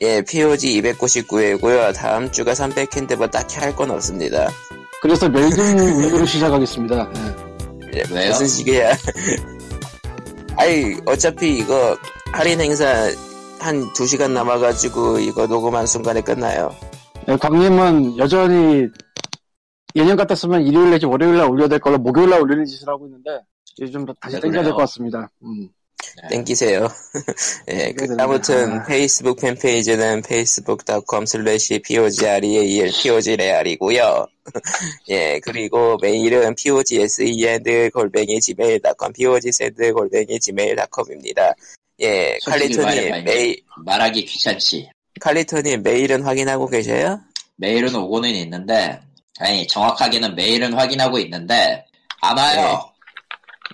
예, POG 299회고요. 다음 주가 300회인데 뭐 딱히 할 건 없습니다. 그래서 멜균 우유로 시작하겠습니다. 예. 예, 왜요? 무슨 식이야? 아이, 어차피 이거 할인 행사 한 2시간 남아가지고 이거 녹음한 순간에 끝나요. 예, 광님은 여전히 예년 같았으면 일요일 내지 월요일 날 올려야 될 걸로 목요일 날 올리는 짓을 하고 있는데 이제 좀 다시 네, 땡겨야 될. 것 같습니다. 음. 땡기세요. 예, 그, 아무튼 됩니다. 페이스북 팬페이지는 facebook.com slash pogreal pogreal이고요. 예, 그리고 메일은 pogsend 골뱅이 gmail.com pogsend 골뱅이 gmail.com입니다. 예, 칼리토님 메일, 말하기 귀찮지. 칼리토님 메일은 확인하고 계셔요? 메일은 오고는 있는데, 아니, 정확하게는 메일은 확인하고 있는데, 안 와요.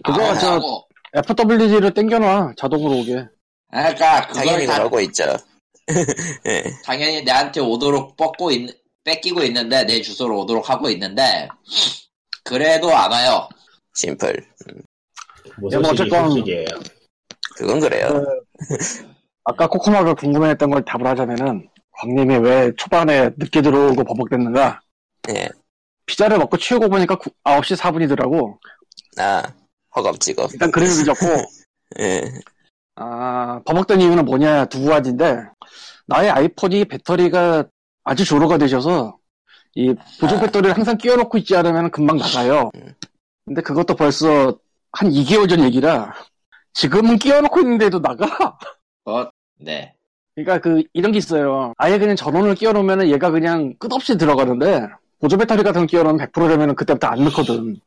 안 그거 저 오고. FWG를 땡겨놔 자동으로 오게. 그러니까, 그걸 당연히 다, 그러고 있죠. 예, 당연히 내한테 오도록 뻗고 있, 뺏기고 있는데, 내 주소로 오도록 하고 있는데, 그래도 안 와요. 심플. 무슨 예, 뭐 어쨌건-. 그건 그래요. 아까 코코마가 궁금해했던 걸 답을 하자면은 광님이 왜 초반에 늦게 들어오고 버벅댔는가? 예, 피자를 먹고 치우고 보니까 9시 4분이더라고. 아, 허겁지겁. 일단 그래서 늦었고 예, 아, 버벅된 이유는 뭐냐 두 가지인데 나의 아이폰이 배터리가 아주 조로가 되셔서 이 보조 아. 배터리를 항상 끼워놓고 있지 않으면 금방 나가요. 음. 근데 그것도 벌써 한 2개월 전 얘기라 지금은 끼워놓고 있는데도 나가. 어, 네. 그러니까 그 이런 게 있어요. 아예 그냥 전원을 끼워놓으면 얘가 그냥 끝없이 들어가는데 보조 배터리 같은 거 끼워놓으면 100%되면 그때부터 안 넣거든.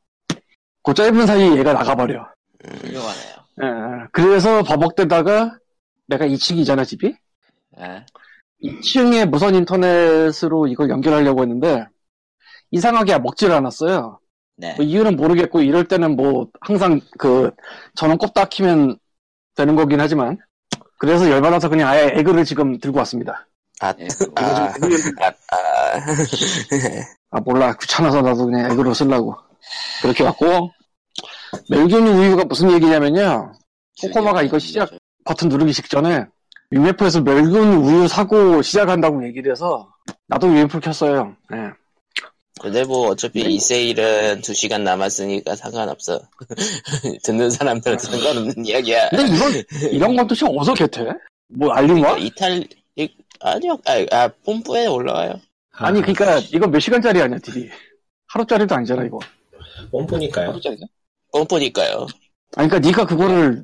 그 짧은 사이에 얘가 나가버려. 훌륭하네요. 예, 그래서 버벅대다가 내가 2층이잖아 집이. 예. 2층에 무선 인터넷으로 이걸 연결하려고 했는데 이상하게 먹질 않았어요. 네. 뭐 이유는 모르겠고 이럴 때는 뭐 항상 그 전원 꼽다 키면 되는 거긴 하지만 그래서 열받아서 그냥 아예 에그를 지금 들고 왔습니다. 아, 예, 아, 아, 아, 아 몰라 귀찮아서 나도 그냥 에그로 쓰려고 그렇게 왔고 멜균 우유가 무슨 얘기냐면요 코코마가 이거 시작 버튼 누르기 직전에 UMF에서 멸균 우유 사고 시작한다고 얘기를 해서 나도 UMF 켰어요. 예. 근데 뭐 어차피 이 세일은 2시간 남았으니까 상관없어. 듣는 사람들은 상관없는 이야기야. 근데 이건 이런 건 도대체 어디서 겟해? 뭐 알린 거야? 이탈, 이, 아니요, 아, 아, 뽐뿌에 올라와요. 아니 그러니까 이거 몇 시간짜리 아니야 딜이 하루짜리도 아니잖아 이거 뽐뿌니까요. 하루짜리죠? 뽐뿌니까요. 아니 그러니까 네가 그거를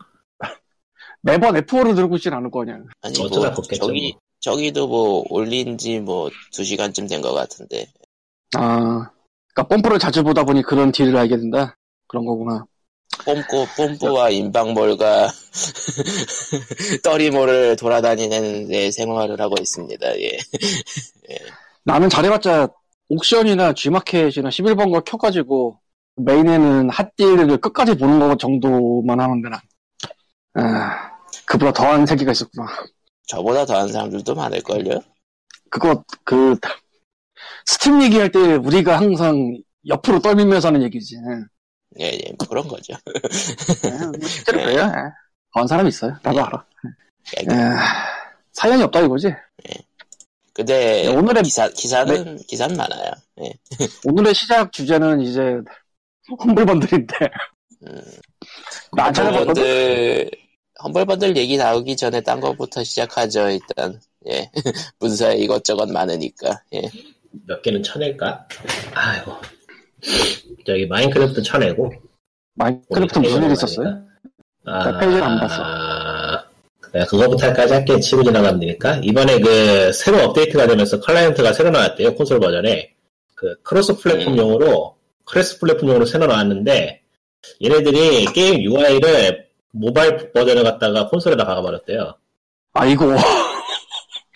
매번 F4로 들고 있진 않을 거 아니야 아니, 어쩌다 뭐, 걷겠죠, 저기, 뭐. 저기도 뭐, 올린 지 뭐, 2시간쯤 된 것 같은데. 아 그러니까 pom프를 자주 보다 보니 그런 딜을 알게 된다 그런 거구나 뽐뿌, 뽐뿌와 인방몰과 떠리모를 돌아다니는 데 생활을 하고 있습니다, 예. 나는 잘해봤자 옥션이나 G마켓이나 11번 거 켜가지고 메인에는 핫딜을 끝까지 보는 거 정도만 하는데 난. 아, 그보다 더한 세계가 있었구나. 저보다 더한 사람들도 많을걸요? 그거 그 스팀 얘기할 때 우리가 항상 옆으로 떨면서 하는 얘기지. 예, 예, 뭐 그런 거죠. 예, 실제로 그래요. 예. 더한 사람이 있어요. 나도 알아. 예, 예, 사연이 없다 이거지? 근데, 네, 오늘의- 기사, 기사는, 기사는 많아요. 예. 오늘의 시작 주제는 이제 험블번들인데 음, 나안 찾아봤거든 험벌번들, Humble Bundle 얘기 나오기 전에 딴 거부터 시작하죠, 일단. 예. 문서에 이것저것 많으니까. 예. 몇 개는 쳐낼까? 아이고. 저기 마인크래프트 쳐내고. 마인크래프트 무슨 일 있었어요? 아, 나 페이지를 안 봤어. 아, 그거부터까지 할게 치고 지나가면 되니까. 이번에 그 새로 업데이트가 되면서 클라이언트가 새로 나왔대요. 콘솔 버전에. 그 cross platform용으로, cross platform용으로 새로 나왔는데, 얘네들이 게임 UI를 모바일 버전을 갖다가 콘솔에다 박아버렸대요. 아이고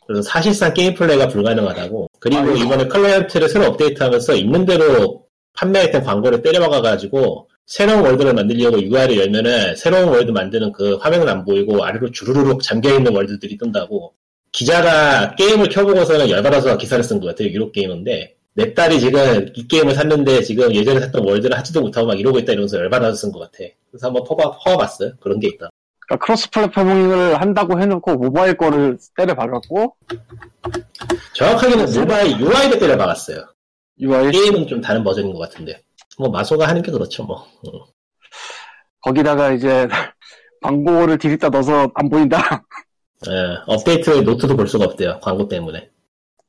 그래서 사실상 게임 플레이가 불가능하다고. 그리고 아이고. 이번에 클라이언트를 새로 업데이트하면서 있는 대로 판매했던 광고를 때려박아가지고 새로운 월드를 만들려고 UI를 열면은 새로운 월드 만드는 그 화면은 안 보이고 아래로 주르륵 잠겨있는 월드들이 뜬다고. 기자가 게임을 켜보고서는 열받아서 기사를 쓴 것 같아요. 유럽 게임인데. 내 딸이 지금 이 게임을 샀는데 지금 예전에 샀던 월드를 하지도 못하고 막 이러고 있다 이러면서 열받아서 쓴 것 같아. 그래서 한번 퍼봐, 퍼봤어요. 그런 게 있다. 그러니까 cross platforming을 한다고 해놓고 모바일 거를 때려 박았고 정확하게는 모바일 UI를 때려 박았어요. UI 게임은 좀 다른 버전인 것 같은데. 뭐 마소가 하는 게 그렇죠 뭐. 응. 거기다가 이제 광고를 디립다 넣어서 안 보인다. 예, 업데이트 노트도 볼 수가 없대요 광고 때문에.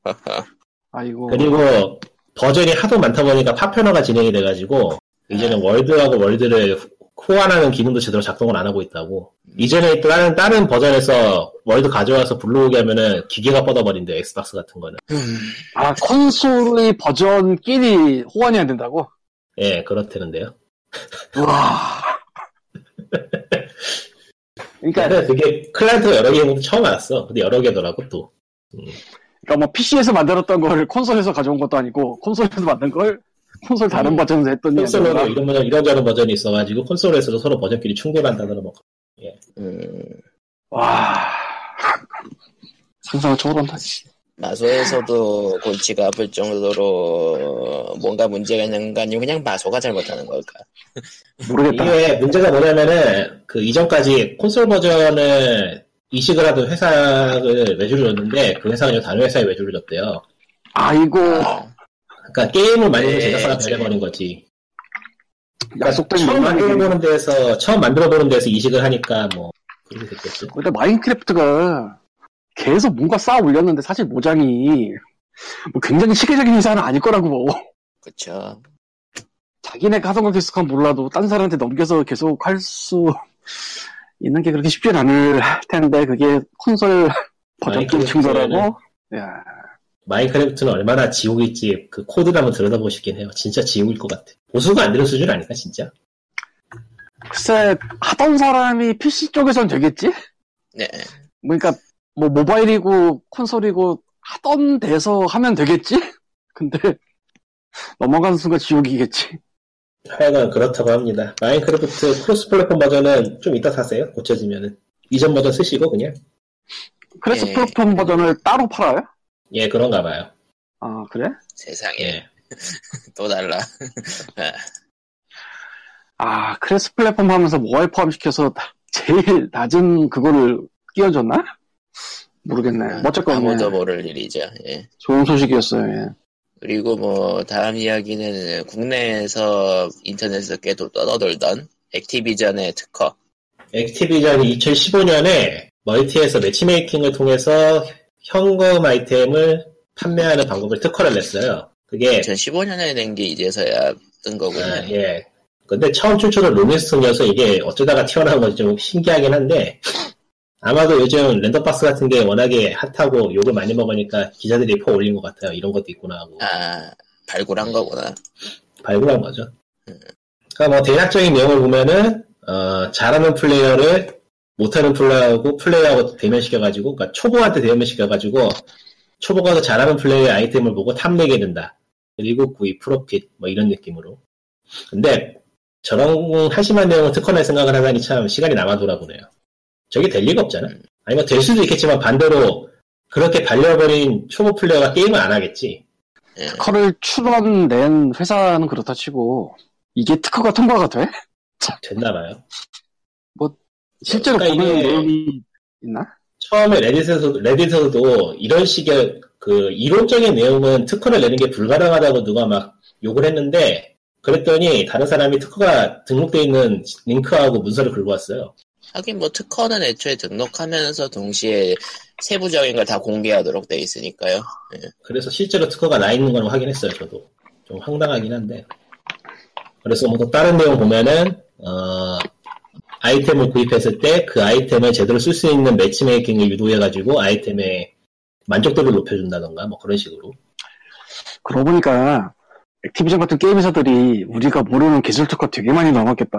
아이고. 그리고 버전이 하도 많다 보니까 파편화가 진행이 돼가지고 이제는 월드하고 월드를 호환하는 기능도 제대로 작동을 안 하고 있다고. 이전에 다른 다른 버전에서 월드 가져와서 불러오게 하면은 기계가 뻗어버린대 엑스박스 같은 거는. 아 콘솔의 버전끼리 호환이 안 된다고? 예, 그렇다는데요. 와. 그러니까, 그게 클라이언트가 여러 개인 것도 처음 알았어. 근데 여러 개더라고 또. 그러니까 뭐 PC에서 만들었던 걸 콘솔에서 가져온 것도 아니고 콘솔에서 만든 걸 콘솔 다른 음. 버전에서 했더니 아니라. 이런 버전, 이런저런 버전이 있어가지고 콘솔에서도 서로 버전끼리 충돌한다더라 뭐. 음, 와. 상상을 초월한다. 씨. 마소에서도 골치가 아플 정도로 뭔가 문제가 있는 거 아니면 그냥 마소가 잘못하는 걸까? 모르겠다. 이게 문제가 뭐냐면은 그 이전까지 콘솔 버전을 이식을 하던 회사를 외주를 줬는데 그 회사가 다른 회사에 외주를 줬대요. 아이고 아, 그러니까 게임을 만드는 네, 제작사가. 변해버린 거지. 그러니까 약속된 처음 만들어보는 데서 처음 만들어보는 데서 이식을 하니까 뭐 그렇게 됐겠지. 근데 마인크래프트가 계속 뭔가 쌓아 올렸는데 사실 모장이 뭐 굉장히 시계적인 회사는 아닐 거라고 뭐. 그쵸. 자기네가 하던 걸 계속 하면 몰라도 딴 사람한테 넘겨서 계속 할 수 있는 게 그렇게 쉽진 않을 텐데 그게 콘솔 버전 좀? 야, 마인크래프트는 얼마나 지옥일지 그 코드를 한번 들여다보고 싶긴 해요. 진짜 지옥일 것 같아. 보수가 안 되는 수준 아닐까 진짜? 글쎄 하던 사람이 PC 쪽에선 되겠지? 네. 그러니까 뭐 모바일이고 콘솔이고 하던 데서 하면 되겠지? 근데 넘어가는 순간 지옥이겠지. 하여간 그렇다고 합니다. 마인크래프트 cross platform 버전은 좀 이따 사세요. 고쳐지면은. 이전 버전 쓰시고 그냥. 그래서 예. 플랫폼 버전을 따로 팔아요? 예, 그런가 봐요. 아 그래? 세상에 예. 또 달라. 아 cross platform 하면서 모바일 포함시켜서 제일 낮은 그거를 끼워줬나? 모르겠네. 어쨌건 아무도 예. 모를 일이죠. 예. 좋은 소식이었어요. 예. 그리고 뭐 다음 이야기는 국내에서 인터넷에서 꽤나 떠돌던 액티비전의 특허. 액티비전이 2015년에 멀티에서 matchmaking을 통해서 현금 아이템을 판매하는 방법을 특허를 냈어요. 그게 2015년에 낸 게 이제서야 뜬 거군요. 아, 예. 근데 처음 출처는 Rolling Stone이어서 이게 어쩌다가 튀어나온 건지 좀 신기하긴 한데 아마도 요즘 랜덤박스 같은 게 워낙에 핫하고 욕을 많이 먹으니까 기자들이 퍼 올린 것 같아요. 이런 것도 있구나 하고 아 발굴한 거구나. 발굴한 거죠. 그러니까 뭐 대략적인 내용을 보면은 어, 잘하는 플레이어를 못하는 플레이어하고 플레이어하고 대면시켜가지고 그러니까 초보한테 대면시켜가지고 초보가 더 잘하는 플레이어의 아이템을 보고 탐내게 된다. 그리고 구입 profit 뭐 이런 느낌으로. 근데 저런 한심한 내용을 특허낼 생각을 하다니 참 시간이 남아도나 보네요. 저게 될 리가 없잖아. 아니면 될 수도 있겠지만 반대로 그렇게 발려버린 초보 플레이어가 게임을 안 하겠지. 예. 특허를 출원낸 회사는 그렇다 치고 이게 특허가 통과가 돼? 됐나봐요. 실제로 그러니까 보는 이게- 내용이 있나? 처음에 레딧에서도, 레딧에서도 이런 식의 그 이론적인 내용은 특허를 내는 게 불가능하다고 누가 막 욕을 했는데 그랬더니 다른 사람이 특허가 등록돼 있는 링크하고 문서를 긁고 왔어요. 하긴 뭐 특허는 애초에 등록하면서 동시에 세부적인 걸 다 공개하도록 돼 있으니까요. 그래서 실제로 특허가 나 있는 걸 확인했어요, 저도. 좀 황당하긴 한데. 그래서 뭐 또 다른 내용 보면은, 어, 아이템을 구입했을 때 그 아이템을 제대로 쓸 수 있는 매치메이킹을 유도해가지고 아이템의 만족도를 높여준다던가 뭐 그런 식으로. 그러고 보니까 액티비전 같은 게임 회사들이 우리가 모르는 기술 특허 되게 많이 넘었겠다.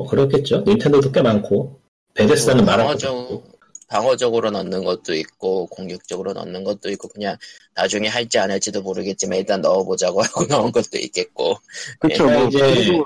뭐 그렇겠죠. 닌텐도도 꽤 많고 베데스다는 말할 방어적, 없고. 방어적으로 넣는 것도 있고 공격적으로 넣는 것도 있고 그냥 나중에 할지 안 할지도 모르겠지만 일단 넣어보자고 하고 넣은 것도 있겠고 그쵸, 그러니까 뭐, 이제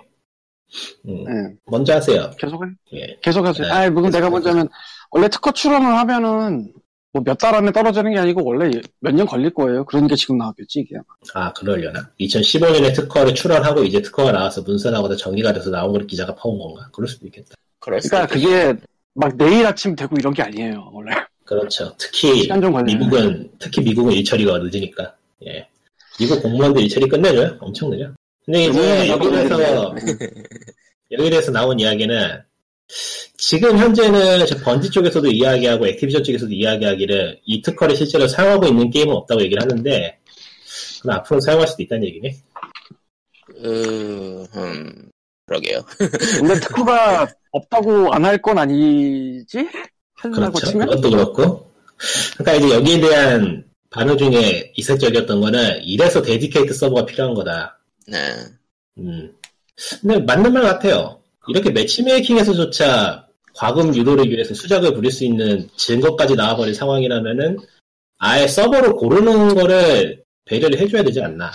음, 예, 먼저 하세요. 계속, 예. 계속 하세요. 네, 아, 뭐, 내가 계속 먼저 하면, 원래 특허 출원을 하면은, 뭐 몇 달 안에 떨어지는 게 아니고, 원래 몇 년 걸릴 거예요. 그러니까 지금 나왔겠지, 이게. 아 그러려나? 2015년에 특허를 출원하고 이제 특허가 나와서 문서 나오다 정리가 돼서 나온 걸 기자가 퍼온 건가? 그럴 수도 있겠다. 그럴 수 그러니까. 그게 막 내일 아침 되고 이런 게 아니에요 원래 그렇죠. 특히 시간 좀 걸리네. 미국은 특히 미국은 일처리가 늦으니까. 예. 미국 공무원들 일처리 끝내줘요. 엄청 느려. 근데 이제 음, 여기에서 여기에서 나온 이야기는 지금 현재는 저 번지 쪽에서도 이야기하고 액티비전 쪽에서도 이야기하기를 이 특허를 실제로 사용하고 있는 게임은 없다고 얘기를 하는데 그럼 앞으로 사용할 수도 있다는 얘기네. 으, 음, 그러게요. 근데 특허가 없다고 안 할 건 아니지? 그렇죠. 치면? 그것도 그렇고. 그러니까 이제 여기에 대한 반응 중에 이색적이었던 거는 이래서 데디케이트 서버가 필요한 거다. 네. 음. 근데 맞는 말 같아요. 이렇게 매치메이킹에서조차 과금 유도를 위해서 수작을 부릴 수 있는 증거까지 나와버린 상황이라면은 아예 서버를 고르는 거를 배려를 해줘야 되지 않나.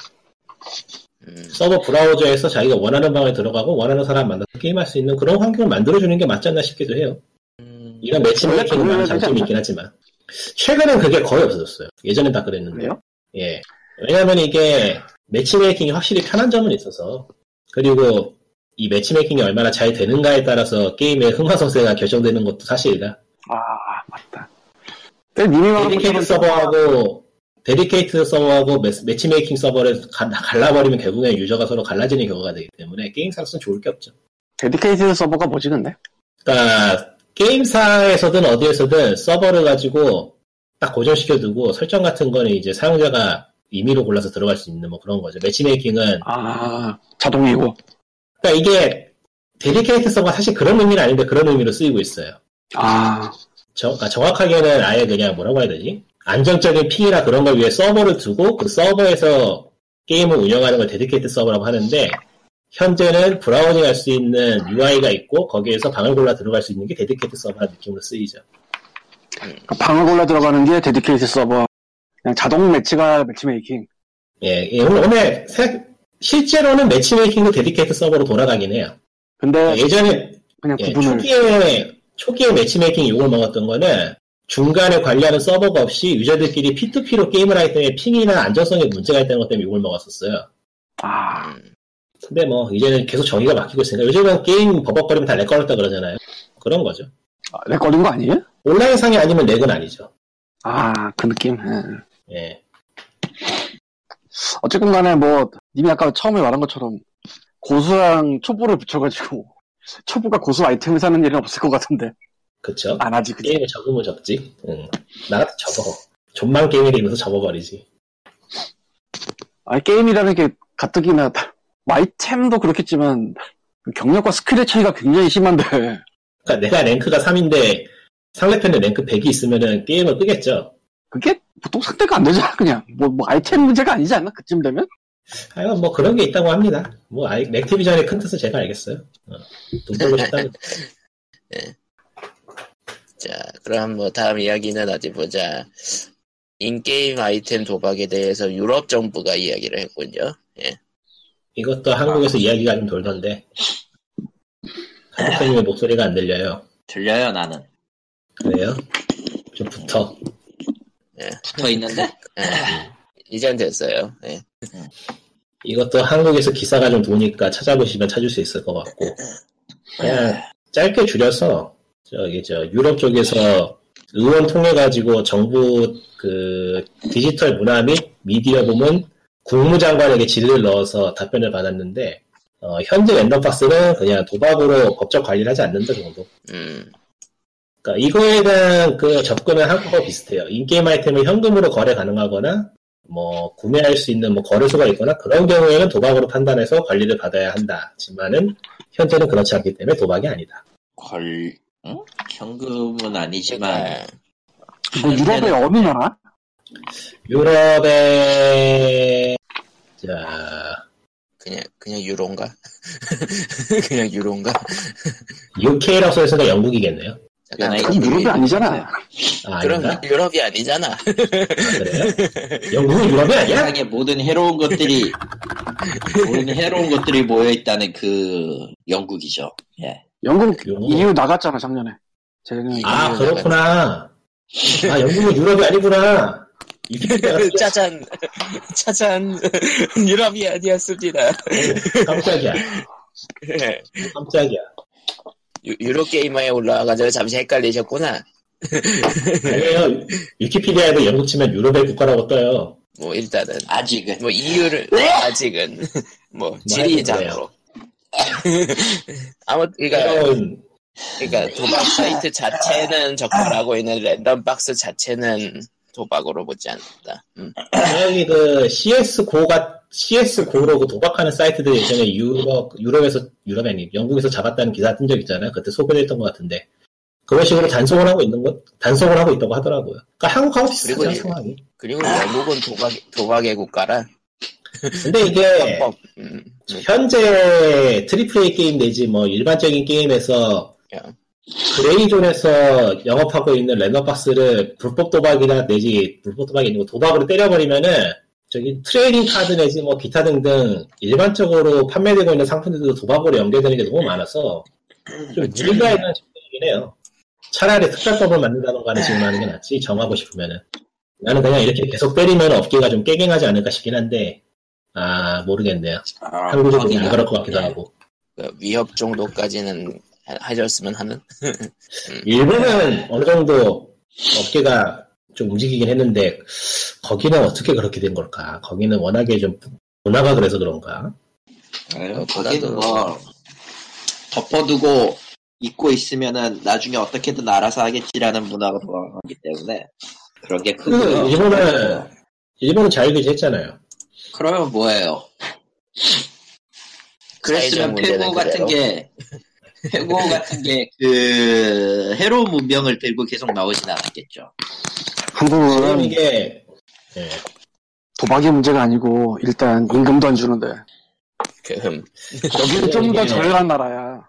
음, 서버 브라우저에서 자기가 원하는 방에 들어가고 원하는 사람 만나서 게임할 수 있는 그런 환경을 만들어주는 게 맞지 않나 싶기도 해요. 음, 이런 매치메이킹은 많은 장점이? 있긴 하지만 최근엔 그게 거의 없어졌어요. 예전엔 다 그랬는데. 그래요? 예. 왜냐면 이게 매치메이킹이 확실히 편한 점은 있어서 그리고 이 매치메이킹이 얼마나 잘 되는가에 따라서 게임의 흥화성세가 결정되는 것도 사실이다. 아 맞다 데디케이트 서버하고 dedicate 서버하고 매, matchmaking 서버를 가- 갈라버리면 결국엔 유저가 서로 갈라지는 경우가 되기 때문에 게임사로서는 좋을 게 없죠. dedicated 서버가 뭐지 근데? 그러니까 게임사에서든 어디에서든 서버를 가지고 딱 고정시켜두고 설정 같은 거는 이제 사용자가 임의로 골라서 들어갈 수 있는 뭐 그런 거죠. matchmaking은 아 자동이고 그러니까 이게 dedicate 서버가 사실 그런 의미는 아닌데 그런 의미로 쓰이고 있어요. 아 정, 그러니까 정확하게는 아예 그냥 뭐라고 해야 되지? 안정적인 ping이나 그런 걸 위해 서버를 두고 그 서버에서 게임을 운영하는 걸 dedicate 서버라고 하는데 현재는 browsing 할 수 있는 UI가 있고 거기에서 방을 골라 들어갈 수 있는 게 dedicate 서버라는 느낌으로 쓰이죠. 그 방을 골라 들어가는 게 dedicated 서버 그냥 자동 매치가 matchmaking 예, 예, 오늘, 오늘 세- 실제로는 matchmaking도 dedicate 서버로 돌아가긴 해요. 근데 예전에 그냥 예, 구분을 초기에 초기에 matchmaking 욕을 먹었던 거는 중간에 관리하는 서버가 없이 유저들끼리 P2P로 게임을 하기 때문에 ping이나 안정성에 문제가 있다는 것 때문에 욕을 먹었었어요. 아 음, 근데 뭐 이제는 계속 정의가 바뀌고 있으니까 요즘은 게임 버벅거리면 다 lag 걸렸다 그러잖아요. 그런 거죠. lag 걸린 거 아니에요? 온라인상이 아니면 lag은 아니죠. 아 그 느낌 예. 예. 어쨌든 간에 뭐 님이 아까 처음에 말한 것처럼 고수랑 초보를 붙여가지고 초보가 고수 아이템을 사는 일은 없을 것 같은데 그쵸. 안 하지 그치? 게임을 접으면 접지. 응. 나 같아 접어. 존만 게임이 되면서 접어버리지. 아니 게임이라는 게 가뜩이나 뭐 아이템도 그렇겠지만 경력과 스킬의 차이가 굉장히 심한데 그러니까 내가 랭크가 3인데 상대편에 랭크 100이 있으면은 게임을 끄겠죠. 그게 보통 상대가 안 되잖아 그냥 뭐, 뭐 아이템 문제가 아니지 않나 그쯤 되면? 하여간 뭐 그런 게 있다고 합니다. 뭐 아이, 액티비전의 큰 뜻은 제가 알겠어요. 어, 돈 벌고 싶다는 자, 그럼 뭐 다음 이야기는 어디 보자. 인게임 아이템 도박에 대해서 유럽 정부가 이야기를 했군요. 예. 이것도 한국에서 이야기가 좀 돌던데 한국사님의 목소리가 안 들려요. 들려요 나는 왜요? 좀 붙어. 붙어 있는데 예. 이젠 됐어요. 예. 이것도 한국에서 기사가 좀 도니까 찾아보시면 찾을 수 있을 것 같고 그냥 짧게 줄여서 저기 저 유럽 쪽에서 의원 통해 가지고 정부 그 디지털 문화 및 미디어 부문 국무장관에게 질의를 넣어서 답변을 받았는데 어, 현재 랜덤박스는 그냥 도박으로 법적 관리를 하지 않는다 정도. 음, 그러니까 이거에 대한 그 접근은 한국과 비슷해요. 인게임 아이템을 현금으로 거래 가능하거나 뭐 구매할 수 있는 뭐 거래소가 있거나 그런 경우에는 도박으로 판단해서 관리를 받아야 한다지만은 현재는 그렇지 않기 때문에 도박이 아니다. 걸 응? 현금은 아니지만 그러니까 뭐 유럽의 어느 나라? 유럽의 자 그냥 그냥 유로인가? 그냥 유로인가? UK라고 써있으니까 영국이겠네요. 잠깐, 그건 유럽이 아니잖아 아, 그럼 아닌가? 유럽이 아니잖아. 아? 영국은 유럽이 아니야? 세상에 모든 해로운 것들이 모든 해로운 것들이 모여 있다는 그 영국이죠. 예. 영국 영국. EU 나갔잖아 작년에 쟤는 아 음, 그렇구나. 아 영국은 유럽이 아니구나. 짜잔, 짜잔, 유럽이 아니었습니다. 깜짝이야. 예. 깜짝이야. 유, 유로 게이머에 올라와가지고 잠시 헷갈리셨구나. 아니에요. 위키피디아에도 영국 치면 유럽의 국가라고 떠요. 뭐 일단은 아직은. 뭐 이유를 아직은 뭐 지리장으로. 아무 그러니까 이런 그러니까 도박 사이트 자체는 적발하고 있는 랜덤 박스 자체는 도박으로 보지 않는다. 음. 여기 그 CSGO가 CSGO로 그 도박하는 사이트들 예전에 유럽 유럽에서 유럽이 아니 영국에서 잡았다는 기사 뜬 적 있잖아요. 그때 소개했던 것 같은데 그런 식으로 단속을 하고 있는 것 단속을 하고 있다고 하더라고요. 그러니까 한국하고 그리고 상황이. 그리고 영국은 도박 도박의 국가라. 근데 이게 법 음, 음. 현재 triple A 게임 내지 뭐 일반적인 게임에서 야. gray zone에서 영업하고 있는 random box를 불법 도박이나 내지 불법 도박이 아니고 도박으로 때려버리면은 저기 trading card 내지 뭐 기타 등등 일반적으로 판매되고 있는 상품들도 도박으로 연결되는 게 너무 많아서 좀 무리가 있는 제품이긴 해요. 차라리 특별법을 만든다던가 하는 식으로 하는 게 낫지 정하고 싶으면은 나는 그냥 이렇게 계속 때리면 업계가 좀 깨갱하지 않을까 싶긴 한데 아 모르겠네요. 아, 거기가- 안 그럴 것 같기도 예. 하고 그 위협 정도까지는 하- 하셨으면 하는. 일본은 어느 정도 업계가 좀 움직이긴 했는데 거기는 어떻게 그렇게 된 걸까? 거기는 워낙에 좀 문화가 그래서 그런가? 아유, 어, 거기는 뭐 덮어두고 잊고 있으면은 나중에 어떻게든 알아서 하겠지라는 문화가 돌아가기 때문에 그런 게그 크고요. 일본은 일본은 자유규제 했잖아요. 그러면 뭐예요? 그랬으면 페고 같은 그래요. 게 페고 같은 게그 해로운 문명을 들고 계속 나오진 않았겠죠. 한국은 이게 예, 도박이 문제가 아니고 일단 임금도 안 주는데 그 흠. 여기는 좀 더 저렴한 나라야.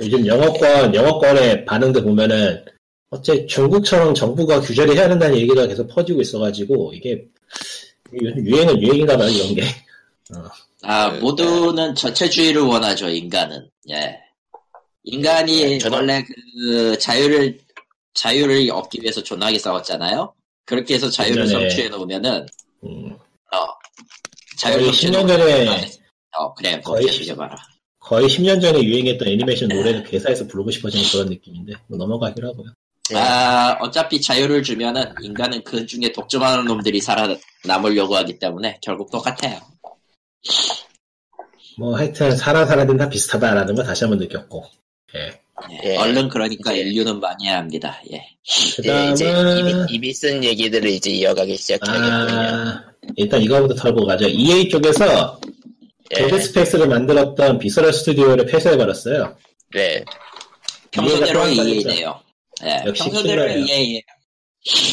요즘 영어권 영어권의 반응들 보면은 어째 중국처럼 정부가 규제를 해야 된다는 얘기가 계속 퍼지고 있어가지고 이게 요즘 유행은 유행인가 봐요 이런 게. 아 그, 모두는 저체주의를 원하죠 인간은. 예. 인간이 네, 저는- 원래 그 자유를 자유를 얻기 위해서 존나게 싸웠잖아요. 그렇게 해서 자유를 성취해 놓으면은 음, 어 자유를 거의 성취해 10년 놓으면 전에 어 그래 거의 죽여봐라. 거의 10년 전에 유행했던 애니메이션 노래를 개사해서 부르고 싶어지는 그런 느낌인데 뭐 넘어가기로 하고요. 네. 아, 어차피 자유를 주면은 인간은 그 중에 독점하는 놈들이 살아남으려고 하기 때문에 결국 똑같아요. 뭐 하여튼 사람 사는 덴 다 비슷하다라는 거 다시 한번 느꼈고. 예. 예, 예. 얼른 그러니까 이제- 인류는 망해야 합니다. 예. 예, 이제 그다음은 입이, 입이 쓴 얘기들을 이제 이어가기 시작하겠군요. 아, 일단 이거부터 털고 가죠. EA 쪽에서 예, Dead Space를 만들었던 Visceral 스튜디오를 폐쇄해버렸어요. 네. 평소대로 EA EA네요. 예, 역시 평소대로 킬러예요. EA.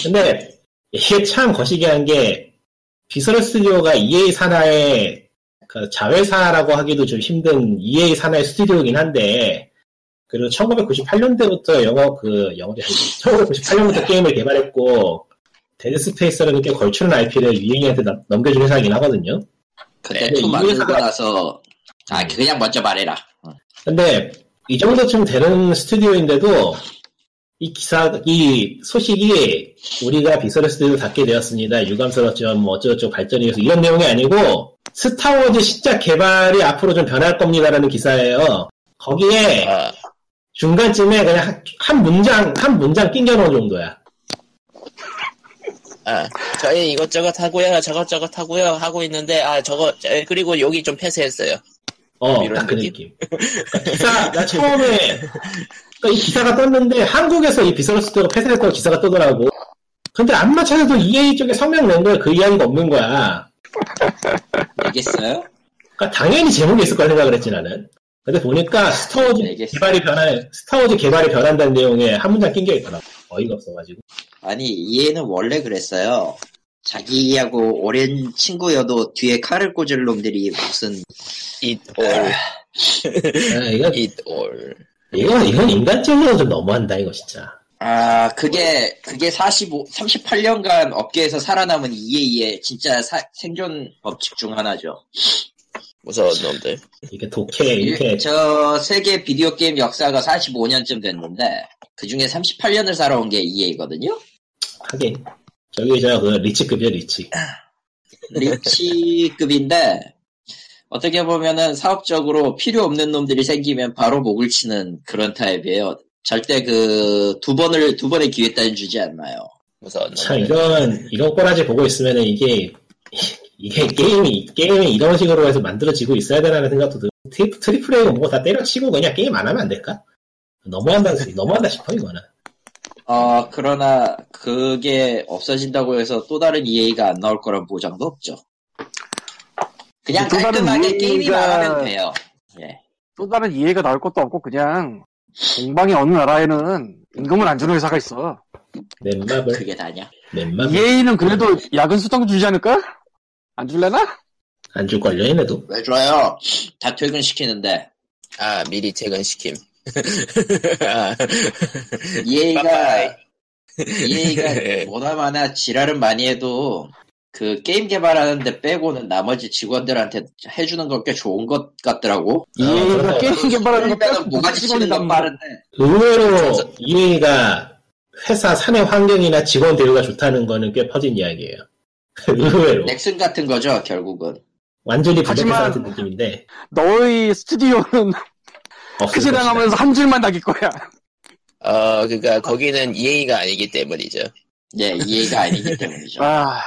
근데 이게 참 거시기한 게 비서럴 스튜디오가 EA 산하의 그 자회사라고 하기도 좀 힘든 EA 산하의 스튜디오이긴 한데 그리고 1998년대부터 영어 그 영어를 1998년부터 게임을 개발했고 데드 스페이스라는 꽤 걸추는 IP를 유행이한테 남- 넘겨준 회사이긴 하거든요. 그때 투 만들고 나서 아 음. 그냥 먼저 말해라. 어. 근데 이 정도쯤 되는 스튜디오인데도 이 기사 이 소식이 우리가 비서럴 스튜디오 닫게 되었습니다. 유감스럽지만 뭐 어쩌고저쩌고 발전이 돼서 이런 내용이 아니고 스타워즈 신작 개발이 앞으로 좀 변할 겁니다라는 기사예요. 거기에 아, 중간쯤에 그냥 한, 한 문장 한 문장 낑겨 놓은 정도야. 아, 저희 이것저것 하고요, 저것저것 하고요, 하고 있는데, 아, 저거, 저- 그리고 여기 좀 폐쇄했어요. 어, 이런 딱그 느낌? 느낌. 그러니까 기사, 나 처음에, 그러니까 이 기사가 떴는데, 한국에서 이 비서럴 스튜디오가 폐쇄됐다고 기사가 뜨더라고. 근데 안마 찾아도 EA 쪽에 성명 낸 거에 그 이야기가 없는 거야. 알겠어요? 그러니까 당연히 제목이 있을 걸 생각을 했지, 나는. 근데 보니까 스타워즈 알겠어. 개발이 변할, 스타워즈 개발이 변한다는 내용에 한 문장 낀 게 있더라고. 어이가 없어가지고. 아니 EA는 원래 그랬어요. 자기하고 오랜 친구여도 뒤에 칼을 꽂을 놈들이 무슨 It all, 아, 이건, it all. 이건, 이건 인간적으로 좀 너무한다, 이거 진짜. 아, 그게, 그게 45, 38년간 업계에서 살아남은 EA의 진짜 사- 생존 법칙 중 하나죠. 무서운 놈들. 이게 독해, 이렇게. 저 세계 비디오 게임 역사가 45년쯤 됐는데, 그 중에 38년을 살아온 게 EA거든요? 하긴. 저기, 저, 그, 리치급이야, 리치. 리치급인데, 어떻게 보면은 사업적으로 필요 없는 놈들이 생기면 바로 목을 치는 그런 타입이에요. 절대 그 두 번을 두 번의 기회 따윈 주지 않아요. 무서운 참 놈들. 이런 이런 꼬라지 보고 있으면은 이게 이게 게임이 게임이 이런 식으로 해서 만들어지고 있어야 되라는 생각도 들고 tri- triple A가 뭐고 다 때려치고 그냥 게임 안 하면 안 될까? 너무한다 너무한다 싶어 이거는. 어 그러나 그게 없어진다고 해서 또 다른 EA가 안 나올 거란 보장도 없죠. 그냥 또 다른 깔끔하게 EA 가- 게임이 망하면 돼요. 예. 또 다른 이해가 나올 것도 없고 그냥 공방의 어느 나라에는 임금을 안 주는 회사가 있어. 넷마블 그게 다냐? 넷마블 EA는 그래도 야근 수당 주지 않을까? 안 줄래나? 안 줄 걸요 얘네도. 왜 줘요? 다 퇴근시키는데 아 미리 퇴근시킴. 아, EA가. EA가 뭐나마나 지랄은 많이 해도 그 게임 개발하는데 빼고는 나머지 직원들한테 해주는 것꽤 좋은 것 같더라고. EA가 그래서- 게임 개발하는 거 치는 직원이란 건. 빠른데 의외로 EA가 회사 사내 환경이나 직원 대우가 좋다는 거는 꽤 퍼진 이야기예요. 의외로 넥슨 같은 거죠 결국은. 완전히 같은 느낌인데 너희 스튜디오는 없을 크게 것이다. 당하면서 한 줄만 남길 거야. 어, 그니까, 거기는 EA가 아니기 때문이죠. 예, EA가 아니기 때문이죠. 아,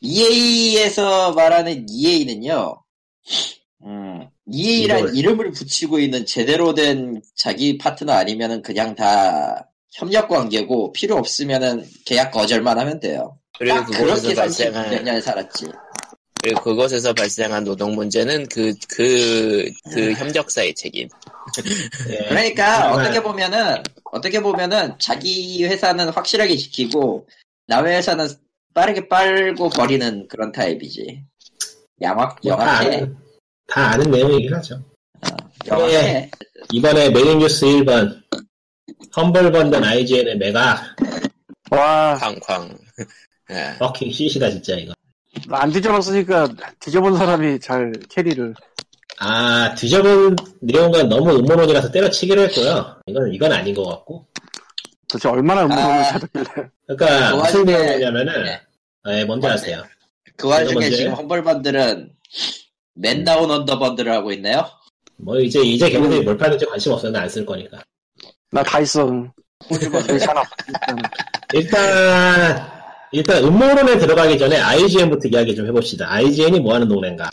EA에서 말하는 EA는요, 음, EA란 이걸- 이름을 붙이고 있는 제대로 된 자기 파트너 아니면은 그냥 다 협력 관계고 필요 없으면은 계약 거절만 하면 돼요. 그리고 그곳에서 그렇게 발생한, 30년 살았지. 그리고 그곳에서 발생한 노동 문제는 그, 그, 그 협력사의 책임. 예. 그러니까 정말 어떻게 보면은 어떻게 보면은 자기 회사는 확실하게 지키고 남의 회사는 빠르게 빨고 버리는 그런 타입이지. 뭐다 영악해. 아는, 다 아는 내용이긴 하죠. 영악해. 이번에 메인 뉴스 1번 험블번든 IGN의 메가 와, 쾅쾅. 예. 버킹 시시다 진짜 이거. 안 뒤져봤으니까 뒤져본 사람이 잘 캐리를. 아 뒤져본 내용은 너무 음모론이라서 때려치기로 했고요. 이건 이건 아닌 것 같고. 도대체 얼마나 음모론을 아. 찾았길래. 그러니까 그 무슨 내용이냐면은 네. 예, 뭔지 아세요? 그 와중에 먼저 지금 해? 험벌번들은 맨다운 언더번들을 하고 있네요. 뭐 이제 이제 걔네들이 뭘 파는지 관심 없어서 안쓸 거니까. 나 다 있어. 괜찮아. 일단 일단 음모론에 들어가기 전에 IGN부터 이야기 좀 해봅시다. IGN이 뭐 하는 동네인가?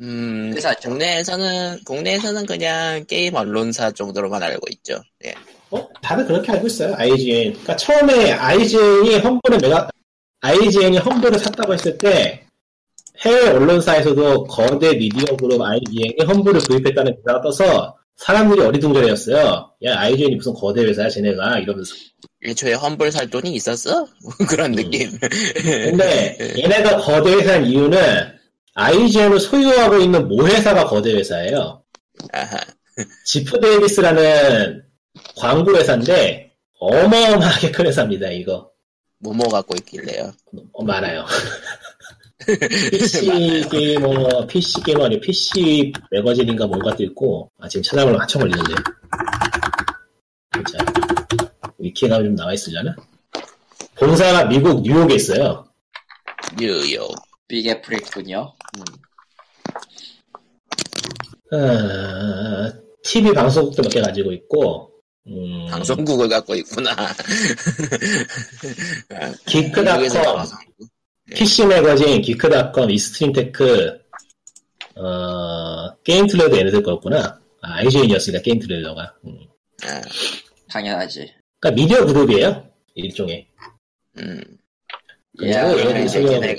음, 회사죠. 국내에서는, 국내에서는 그냥 게임 언론사 정도로만 알고 있죠. 예. 어? 다들 그렇게 알고 있어요. IGN. 그러니까 처음에 IGN이 험블을 메가 IGN이 험블을 샀다고 했을 때 해외 언론사에서도 거대 미디어 그룹 IGN이 험블을 구입했다는 기사가 떠서 사람들이 어리둥절해졌어요. 야 IGN이 무슨 거대 회사야 쟤네가 이러면서. 애초에 험블 살 돈이 있었어? 그런 느낌. 근데 얘네가 거대 회사인 이유는 IGN을 소유하고 있는 모 회사가 거대 회사예요. 아하. 지프 데이비스라는 광고 회사인데 어마어마하게 큰 회사입니다. 이거 뭐뭐 갖고 있길래요. 어, 많아요. PC 게이머, PC 게이머 아니 PC 매거진인가 뭔가도 있고 아 지금 찾아보면 한참 걸리는데. 자 위키에 가면 좀 나와 있으려나? 본사가 미국 뉴욕에 있어요. 뉴욕. Big Apple이군요. 음. 아, TV 방송국도 몇 개 가지고 있고, 음, 방송국을 갖고 있구나. 아, Geek.com. PC Magazine, Geek.com, ExtremeTech, 어, GameTrailers 얘네들 거였구나. 아, IGN이었으니까 GameTrailers가. 음. 아, 당연하지. 그러니까 미디어 그룹이에요. 일종의. 음. 그리고 야, 그래, 소유하고 걔네-.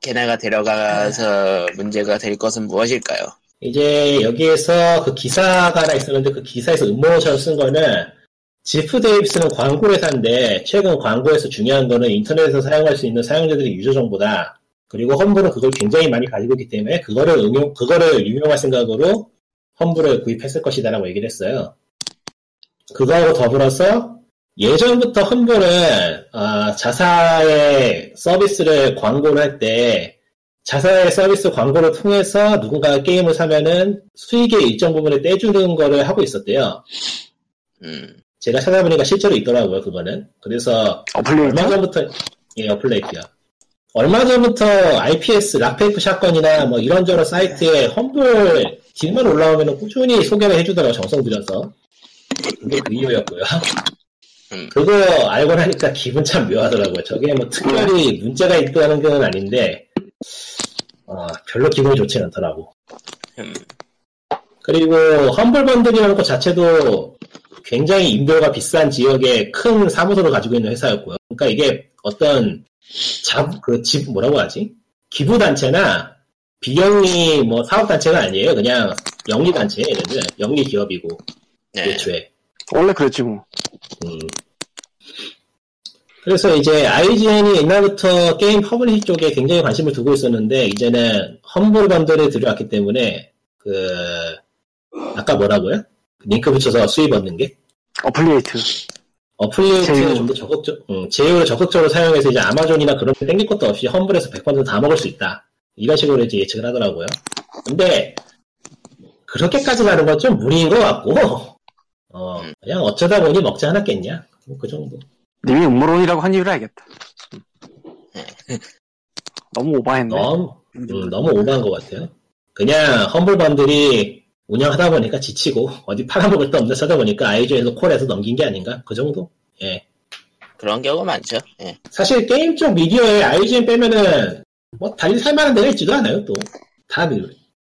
걔네가 데려가서 문제가 될 것은 무엇일까요? 이제 여기에서 그 기사가 하나 있었는데 그 기사에서 음모처럼 쓴 거는 지프 데이비스는 광고 회사인데 최근 광고에서 중요한 거는 인터넷에서 사용할 수 있는 사용자들의 유저 정보다 그리고 험블은 그걸 굉장히 많이 가지고 있기 때문에 그거를 응용 그거를 유용할 생각으로 험블을 구입했을 것이다라고 얘기를 했어요. 그거하고 더불어서 예전부터 Humble은 아, 자사의 서비스를 광고를 할 때 자사의 서비스 광고를 통해서 누군가가 게임을 사면은 수익의 일정 부분을 떼주는 거를 하고 있었대요. 음. 제가 찾아보니까 실제로 있더라고요, 그거는. 그래서 얼마 어플리케이션? 전부터 예, affiliate요. 얼마 전부터 IPS 락페이프 샷건이나 뭐 이런저런 사이트에 Humble deal만 올라오면 꾸준히 소개를 해주더라고 정성 들여서 그게 그 이유였고요. 음. 그거 알고 나니까 기분 참 묘하더라고요. 저게 뭐 특별히 문제가 있다는 건 아닌데 어, 별로 기분이 좋지 않더라고. 음, 그리고 험블 번들이라는 것 자체도 굉장히 인별과 비싼 지역에 큰 사무소를 가지고 있는 회사였고요. 그러니까 이게 어떤 잡, 그 집, 뭐라고 하지? 기부단체나 비영리 뭐 사업단체가 아니에요. 그냥 영리단체예요, 얘네들. 영리 기업이고, 네. 애초에. 원래 그랬지 뭐. 음. 그래서 이제 IGN이 옛날부터 게임 publish 쪽에 굉장히 관심을 두고 있었는데 이제는 Humble Bundle을 들여왔기 때문에 그 아까 뭐라고요? 링크 붙여서 수입 얻는 게 affiliate. affiliate를 제휴. 좀더 적극적, 음, 제휴를 적극적으로 사용해서 이제 아마존이나 그런 데 땡길 것도 없이 Humble에서 100%다 먹을 수 있다. 이런 식으로 이제 예측을 하더라고요. 근데 그렇게까지 가는 건 좀 무리인 것 같고 어, 음. 그냥 어쩌다 보니 먹지 않았겠냐. 뭐 그 정도. 님이 음모론이라고 한 이유를 알겠다. 너무 오바했네. 너무, 음, 너무 오버한 것 같아요. 그냥 험블반들이 운영하다 보니까 지치고 어디 팔아먹을 데 없나 찾다 보니까 아이즈에서 콜에서 넘긴 게 아닌가 그 정도. 예. 그런 경우가 많죠. 예. 사실 게임 쪽 미디어에 아이즈엔 빼면은 뭐 달리 살만한 데가 있지도 않아요 또. 다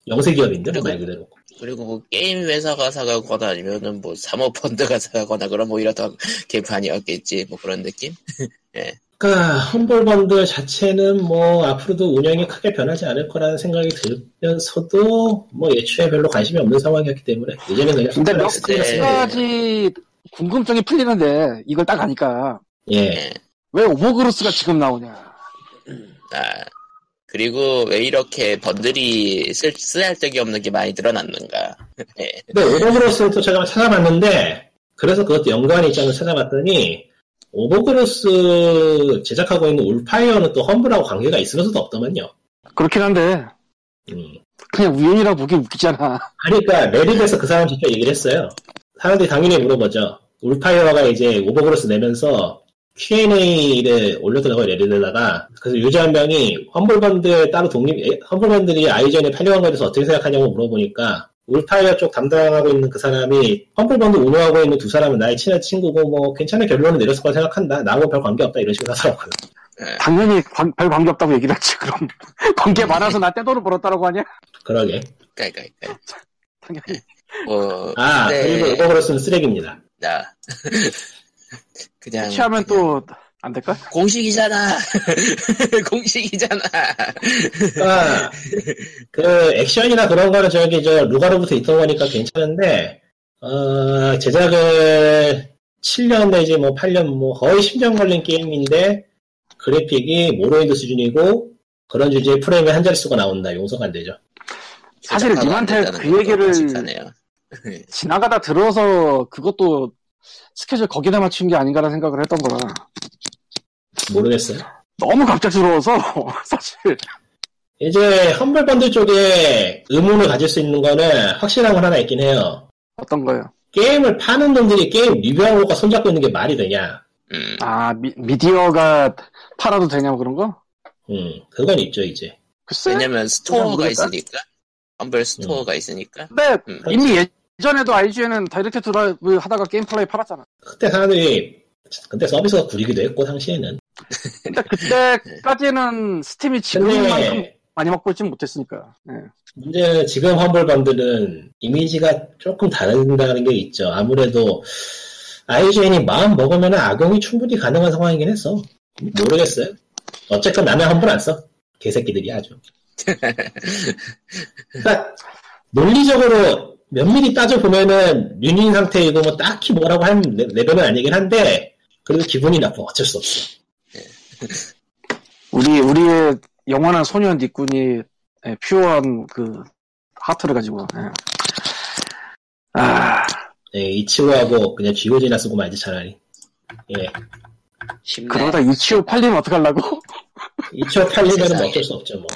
영세 기업인데 뭐말 그대로. 그리고 뭐 게임 회사가 사가거나 아니면은 뭐 사모펀드가 사가거나 그럼 오히려 더 개판이었겠지 뭐 그런 느낌? 그러니까 험블번들 자체는 뭐 앞으로도 운영이 크게 변하지 않을 거라는 생각이 들면서도 뭐 예초에 별로 관심이 없는 상황이었기 때문에 이제는 그냥 근데 몇 네. 가지 궁금증이 풀리는데 이걸 딱 아니까 예. 예. 왜 Overgrowth가 지금 나오냐? 아 그리고 왜 이렇게 번들이 쓸, 쓰잘데기 없는 게 많이 늘어났는가? 예. 근데 Overgrowth는 또 제가 찾아봤는데 그래서 그것도 연관이 있지 않아 찾아봤더니 Overgrowth 제작하고 있는 Wolfire는 또 Humble하고 관계가 있으면서도 없더만요. 그렇긴 한데 음. 그냥 우연이라고 보기 웃기잖아. 그러니까 Reddit에서 그 사람 직접 얘기를 했어요. 사람들이 당연히 물어보죠. Wolfire가 이제 Overgrowth 내면서 Q&A를 올렸더라고요, Reddit에다가. 그래서 유저 한 명이 Humble Bundle 따로 독립, 에, Humble Bundle이 IGN에 팔려간 거에 대해서 어떻게 생각하냐고 물어보니까 Wolfire 쪽 담당하고 있는 그 사람이 Humble Bundle 운영하고 있는 두 사람은 나의 친한 친구고 뭐 괜찮은 결론을 내렸을 거라 생각한다. 나하고 별 관계 없다 이런 식으로 하더라고요. 당연히 관- 별 관계 없다고 얘기를 했지. 그럼 관계 많아서 나 떼돈을 벌었다라고 하냐? 그러게. 깔깔깔. 당연히. 뭐 아, 네. 그리고 오버그로스는 쓰레기입니다. 나 그냥 취하면 또 안 될까? 공식이잖아. 공식이잖아. 그러니까 그 액션이나 그런 거는 저기 저 루가로부터 있던 거니까 괜찮은데 어, 제작을 7년 내지 뭐 8년 뭐 거의 10년 걸린 게임인데 그래픽이 모로이드 수준이고 그런 주제의 프레임이 한 자릿수가 나온다 용서가 안 되죠. 사실 님한테 그 얘기를. 지나가다 들어서 그것도 스케줄 거기다 맞춘 게 아닌가라는 생각을 했던 거라. 모르겠어요. 너무 갑작스러워서 사실 이제 험블 번들 쪽에 의문을 가질 수 있는 거는 확실한 건 하나 있긴 해요. 어떤 거예요? 게임을 파는 놈들이 게임 리뷰하고가 손잡고 있는 게 말이 되냐? 음, 아 미, 미디어가 팔아도 되냐고 그런 거? 음, 그건 있죠 이제. 글쎄. 왜냐면 store가. 있으니까. Humble Store가 있으니까. 근데 음. 이미 예전에도 IGN은 Direct2Drive 하다가 GameFly에 팔았잖아. 그때 사람들이 그때 서비스가 구리기도 했고 당시에는 근데 그때까지는 Steam이 지금만큼 근데 많이 먹고 있진 못했으니까. 예. 문제는 지금 Humble Bundle은 이미지가 조금 다르다는 게 있죠 아무래도 IGN이 마음 먹으면 악용이 충분히 가능한 상황이긴 했어 모르겠어요 어쨌건 나는 험블 안써 개새끼들이 아주 그러니까 논리적으로 면밀히 따져보면은 윤인 상태이고 뭐 딱히 뭐라고 할 레- 레벨은 아니긴 한데 그래도 기분이 나빠 어쩔 수 없어 우리 우리의 영원한 소년 니꾼이 예, 퓨어한 그 하트를 가지고. 예. 아 예, 이치오하고 그냥 쥐오지나 쓰고 말지 차라리. 예. 쉽네. 그러다 이치오 팔리면 어떡하려고? 이치오 팔리면 세상에. 어쩔 수 없죠, 뭐.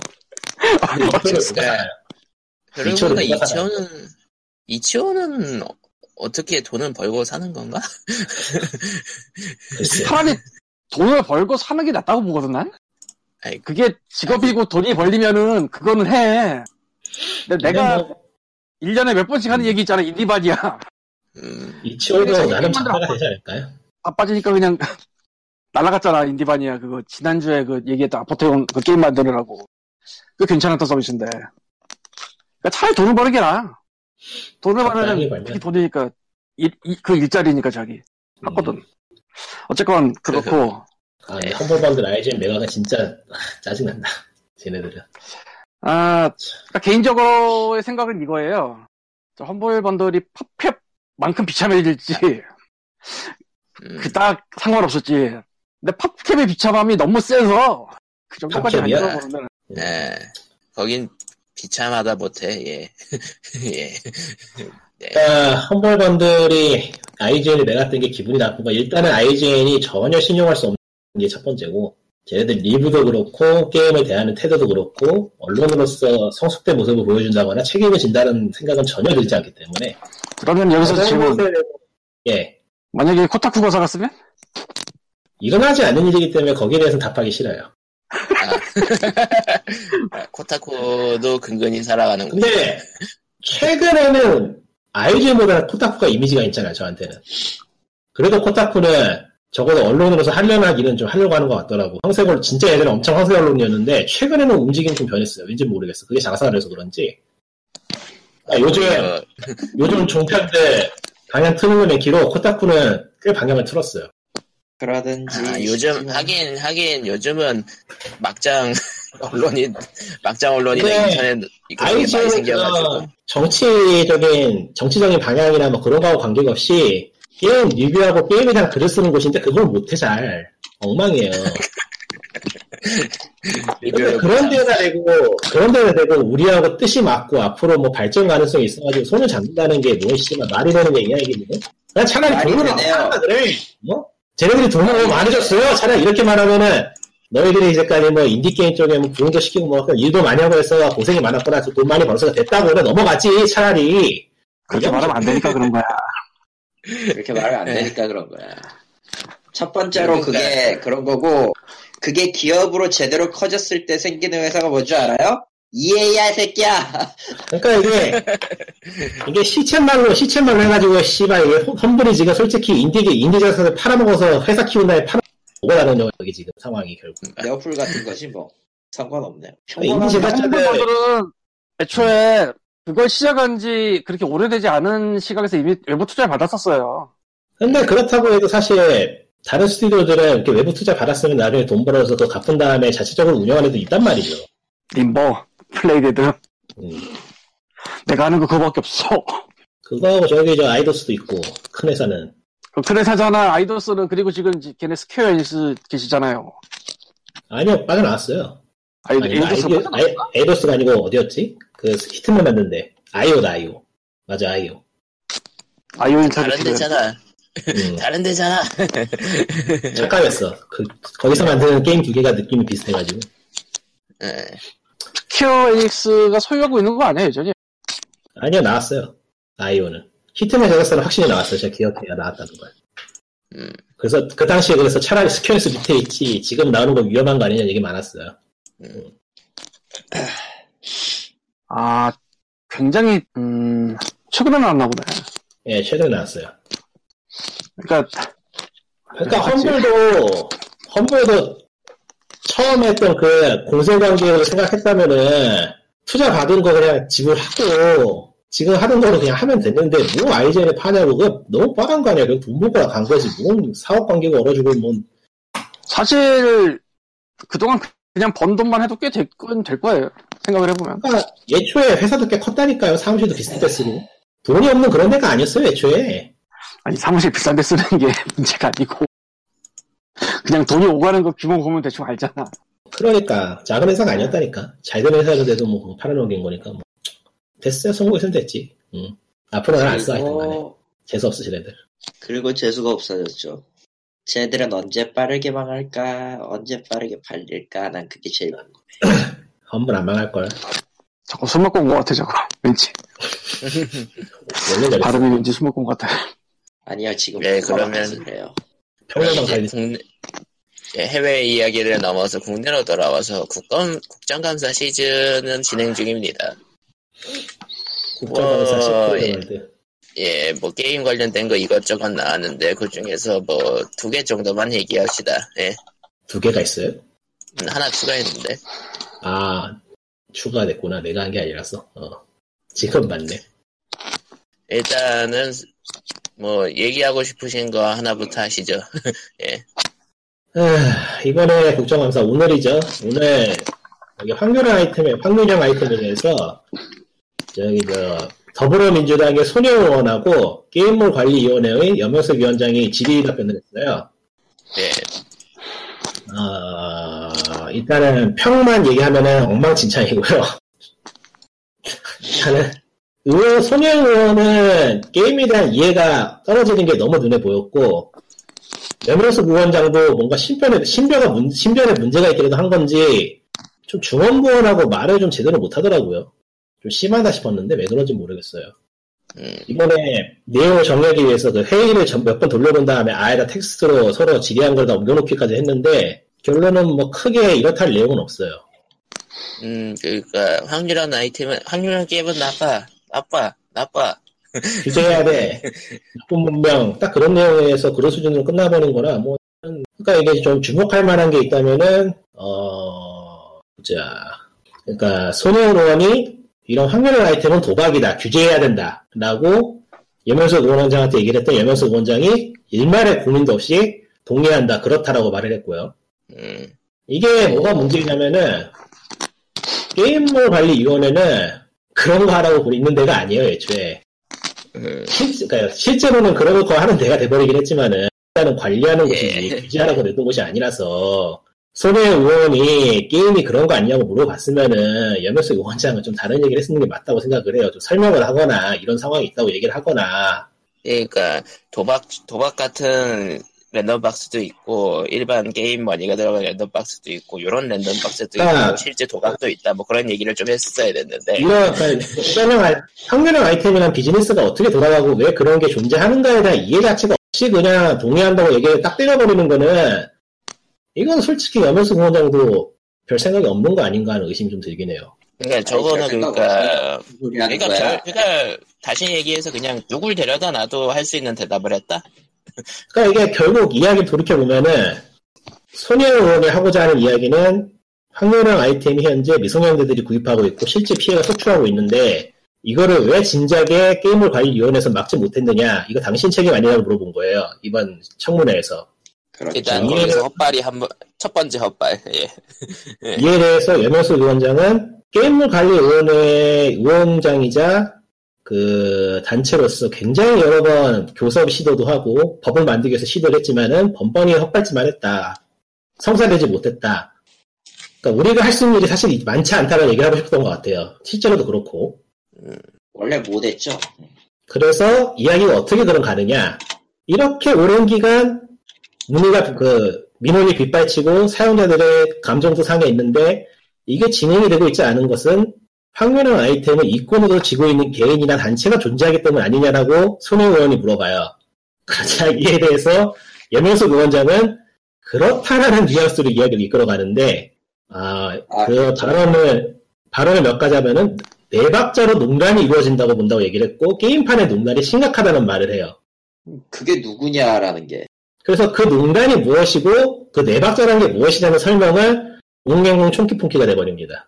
어쩔 이치오를 수 누가 살아요? 그러고 이치오는 보니까 누가 살아요? 이치오는 이치오는 어- 어떻게 돈을 벌고 사는 건가? 차라리 돈을 벌고 사는 게 낫다고 보거든 난. 아이, 그게 직업이고 돈이 벌리면은 그거는 해. 근데 내가 뭐, 1년에 몇 번씩 하는 얘기 있잖아. 인디바디야. 음, 이치오도 자기 나름 작가가 되지 않을까요? 바빠지니까 그냥 날라갔잖아. 인디바니아 그거 지난주에 그 얘기했던 아포테온 그 게임 만드느라고. 그 괜찮았던 서비스인데. 그러니까 차라리 돈을 버는 게 나아. 돈을 벌면. 그게 돈이니까 일, 이- 그 일자리니까 자기. 하거든. 음. 어쨌건 그렇고 아, 근데 험블번들 IGN 메가가 진짜 아, 짜증난다. 쟤네들은. 아 그러니까 개인적으로의 생각은 이거예요. 저 험블 번들이 팝캡만큼 비참해질지 음. 그닥 상관없었지. 근데 팝캡의 비참함이 너무 세서 그 정도까지? 아니라고 그러면 예. 거긴 비참하다 못해, 예. 예. 그러니까 험블번들이 IGN이 뜬게 기분이 거 일단은 IGN이 전혀 신용할 수 없는 게 첫 번째고 쟤네들 리뷰도 그렇고 게임을 대하는 태도도 그렇고 언론으로서 성숙된 모습을 보여준다거나 책임을 진다는 생각은 전혀 들지 않기 때문에. 그러면 여기서 질문. 예. 만약에 코타쿠가 살았으면? 이건 하지 않는 일이기 때문에 거기에 대해서는 답하기 싫어요 아, 코타쿠도 근근히 살아가는 거지. 근데 최근에는 IGN보다 코타쿠가 이미지가 있잖아요 저한테는. 그래도 코타쿠는 적어도 언론으로서 일은 좀 하려고 하는 것 같더라고. 황색 언론 진짜 예전에 엄청 황색 언론이었는데 최근에는 움직임이 좀 변했어요. 왠지 모르겠어. 그게 장사를 해서 그런지. 아, 요즘 어, 요즘 종편들 방향 트는 내기로 코타쿠는 꽤 방향을 틀었어요 그러든지. 아, 요즘 하긴 하긴 요즘은 막장 언론이 막장 언론이나 네. 인터넷 이거 되게 많이 생겨가지고 정치적인 정치적인 방향이나 뭐 그런 거하고 관계없이 게임 리뷰하고 게임에 대한 글을 쓰는 곳인데 그걸 못해 잘 엉망이에요 근데 그런 데다 대고 그런 데다 대고 우리하고 뜻이 맞고 앞으로 뭐 발전 가능성이 있어가지고 손을 잡는다는 게 무엇이지만 말이 되는 얘기야 이게 뭐? 난 차라리 돈을 되네요. 많다 그래 뭐? 쟤네들이 돈을 너무 많아졌어요 차라리 이렇게 말하면은 너희들이 이제까지 뭐 인디게임 쪽에 뭐 구형도 시키고 뭐 일도 많이 하고 해서 고생이 많았구나 돈 많이 벌어서 됐다고 그래 넘어가지 차라리 그렇게 말하면 안 되니까 그런 거야. 그렇게 말을 안 네. 되니까 그런 거야. 첫 번째로 그러니까. 그게 그런 거고, 그게 기업으로 제대로 커졌을 때 생기는 회사가 뭔지 알아요? EA야, 새끼야! 그러니까 이게 이게 시쳇말로 시쳇말로 해가지고 씨발 이게 험블이지가 솔직히 인디게 인디 자산을 팔아먹어서 회사 키운 다음에 팔아 먹으라는 여기 지금 상황이 결국 네오플 같은 거지, 뭐. 상관없네요. 인디 평범한 제작자들 Humble Bundle은 애초에 그걸 시작한 지 그렇게 오래되지 않은 시각에서 이미 외부 투자를 받았었어요. 근데 그렇다고 해도 사실 다른 스튜디오들은 이렇게 외부 투자 받았으면 나중에 돈 벌어서 그거 갚은 다음에 자체적으로 운영하는 애도 있단 말이죠. Limbo, Playdead. 음. 내가 아는 거 그거밖에 없어. 그거하고 저기 저 Eidos도 있고 큰 회사는 그 큰 회사잖아, Eidos는 그리고 지금 이제 걔네 Square Enix 계시잖아요. 아니요 빠져나왔어요. 아이, 아니, 아이디- 아이- Eidos가 아니고 어디였지? 그 Hitman 만든데 IO다 IO 맞아 IO. IO 다른. 데잖아. 음. 다른 데잖아. 착각했어. 그 거기서 만드는 게임 두 개가 느낌이 비슷해가지고. 예. Square Enix가 소유하고 있는 거 아니야, 여전히? 아니요 나왔어요. IO는 Hitman 제작사는 확실히 나왔어요. 제가 기억해요 나왔다는 걸. 음. 그래서 그 당시에 그래서 차라리 Square Enix 밑에 있지 지금 나오는 거 위험한 거 아니냐 얘기 많았어요. 아, 굉장히, 음, 최근에 나왔나 보네. 예 최근에 나왔어요. 그러니까, 그러니까. Humble도 Humble도 처음 했던 그 공생관계로 생각했다면은 투자 받은 거 그냥 지불하고 지금 하는 거로 그냥 하면 됐는데 뭐 아이젠을 파냐고 그거 너무 뻔한 거 아니야 그돈 먹고 간 거지 뭐 사업 관계가 얼어주고 뭐 사실, 그동안 그냥 번 돈만 해도 꽤될건될 거예요. 생각을 해보면. 그러니까 예초에 회사도 꽤 컸다니까요 사무실도 비슷한 데 쓰고 돈이 없는 그런 데가 아니었어요 예초에 아니, 사무실 비싼 데 쓰는 게 문제가 아니고. 그냥 돈이 오가는 거 규모 보면 대충 알잖아. 그러니까 작은 회사가 아니었다니까 잘 되는 회사인데도 뭐 팔아넘긴 거니까 뭐 됐어요 성공했으면 됐지 응. 앞으로는 안써 하여튼 간에 그리고, 재수 없으시 애들 그리고 재수가 없어졌죠. 쟤들은 언제 빠르게 망할까? 언제 빠르게 팔릴까? 난 그게 제일 궁금해. 험블 안 망할걸 저거 술 먹고 온 것 같아, 저거. 왠지. 발음이 왠지 술 먹고 온 것 같아. 아니요, 지금 네, 그러면- 그래요. 국내 예, 해외 이야기를 넘어서 국내로 돌아와서 국감, 국정감사 시즌은 진행 중입니다. 국정감사 어, 시크릿 예. 예, 뭐 게임 관련된 거 이것저것 나왔는데 그 중에서 뭐 두 개 정도만 얘기합시다. 예, 두 개가 있어요? 음, 하나 추가했는데. 아, 추가됐구나. 내가 한 게 아니라서. 어. 지금 맞네. 일단은 뭐 얘기하고 싶으신 거 하나부터 하시죠. 아, 이번에 국정감사 오늘이죠. 오늘 여기 확률형 아이템에 확률형 아이템에 대해서 저기 저 더불어민주당의 손혜원하고 게임몰 관리위원회의 염영석 위원장이 질의 답변을 했어요. 예, 아, 일단은 평만 얘기하면은 엉망진창이고요. 일단은 의원 손혜원 의원은 게임에 대한 이해가 떨어지는 게 너무 눈에 보였고 염영석 위원장도 뭔가 신변에 신변가 문, 신변에 문제가 있기라도 한 건지 좀 중원부원하고 말을 좀 제대로 못하더라고요. 좀 심하다 싶었는데 왜 그런지 모르겠어요. 음, 이번에 내용을 정리하기 위해서 그 회의를 몇 번 돌려본 다음에 아예다 텍스트로 서로 질의한 걸 다 옮겨놓기까지 했는데 결론은 뭐 크게 이렇다 할 내용은 없어요. 음, 그러니까 확률한 아이템은 확률한 게임은 나빠, 나빠, 나빠. 규제해야 돼. 나쁜 문명 딱 그런 내용에서 그런 수준으로 끝나버린 거라 뭐 그러니까 이게 좀 주목할 만한 게 있다면은 어 보자. 그러니까 손혜원 의원이 이런 확률형 아이템은 도박이다. 규제해야 된다. 라고 염현석 의원장한테 얘기를 했던 염현석 의원장이 일말의 고민도 없이 동의한다. 그렇다라고 말을 했고요. 음, 이게 뭐가 문제냐면은 게임몰 관리위원회는 그런 거 하라고 있는 데가 아니에요, 애초에. 음, 실, 그러니까 실제로는 그런 거 하는 데가 돼버리긴 했지만은 일단은 관리하는 예. 곳이지 규제하라고 냈던 곳이 아니라서 손해 의원이 게임이 그런 거 아니냐고 물어봤으면은 염영석 의원장은 좀 다른 얘기를 했는 게 맞다고 생각을 해요. 좀 설명을 하거나 이런 상황이 있다고 얘기를 하거나 그러니까 도박 도박 같은 random box도 있고 일반 게임 머니가 들어간 random box도 있고 이런 random box도 아. 있고 실제 도박도 있다 뭐 그런 얘기를 좀 했었어야 됐는데 이런 그러니까 확률형 아이템이란 비즈니스가 어떻게 돌아가고 왜 그런 게 존재하는가에 대한 이해 자체가 없이 그냥 동의한다고 얘기를 딱 때려버리는 거는 이건 솔직히 여명숙 위원장도 별 생각이 없는 거 아닌가 하는 의심이 좀 들긴 해요. 그러니까 저거는 그러니까 그러니까, 그러니까 다시 얘기해서 그냥 누굴 데려다 놔도 할 수 있는 대답을 했다. 그러니까 이게 결국 이야기 돌이켜 보면은 손혜원 의원이 하고자 하는 이야기는 확률형 아이템이 현재 미성년자들이 구입하고 있고 실제 피해가 속출하고 있는데 이거를 왜 진작에 게임을 관리위원회에서 막지 못했느냐 이거 당신 책임 아니냐고 물어본 거예요 이번 청문회에서 그렇죠. 일단 이해를- 거기서 헛발이 한 번 첫 번째 헛발. 예. 네. 이에 대해서 염영수 위원장은 게임물 관리위원회 위원장이자 그 단체로서 굉장히 여러 번 교섭 시도도 하고 법을 만들기 위해서 시도를 했지만은 번번이 헛발질만 했다. 성사되지 못했다. 그러니까 우리가 할 수 있는 일이 사실 많지 않다는 얘기를 하고 싶었던 것 같아요. 실제로도 그렇고. 원래 못했죠. 그래서 이야기가 어떻게 그럼 가느냐. 이렇게 오랜 기간 문의가 그 민원이 빗발치고 사용자들의 감정도 상해 있는데 이게 진행이 되고 있지 않은 것은 확률형 아이템을 이권으로 지고 있는 개인이나 단체가 존재하기 때문 아니냐라고 손해 의원이 물어봐요. 그러자 이에 대해서 염영석 의원장은 그렇다라는 뉘앙스로 이야기를 이끌어가는데 아, 아, 그 그렇죠. 발언을 발언을 몇 가지 하면은 네 박자로 농단이 이루어진다고 본다고 얘기를 했고 게임판의 농단이 심각하다는 말을 해요. 그게 누구냐라는 게. 그래서 그 농단이 무엇이고 그 네 박자라는 게 무엇이냐는 설명을 옹맹옹 총키풍키가 돼버립니다.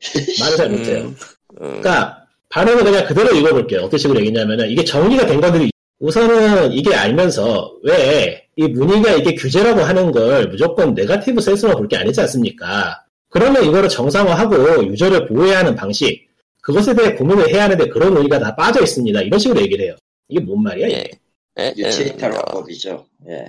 말을 잘 못해요. 음, 음, 그러니까 발언을 그냥 그대로 읽어볼게요. 어떤 식으로 얘기냐면은 이게 정리가 된 것들이 우선은 이게 알면서 왜 이 문의가 이게 규제라고 하는 걸 무조건 네가티브 센스만 볼 게 아니지 않습니까? 그러면 이거를 정상화하고 유저를 보호해야 하는 방식 그것에 대해 고민을 해야 하는데 그런 논의가 다 빠져 있습니다. 이런 식으로 얘기를 해요. 이게 뭔 말이야? 예. 이게? 예, 유체이탈법이죠. 예.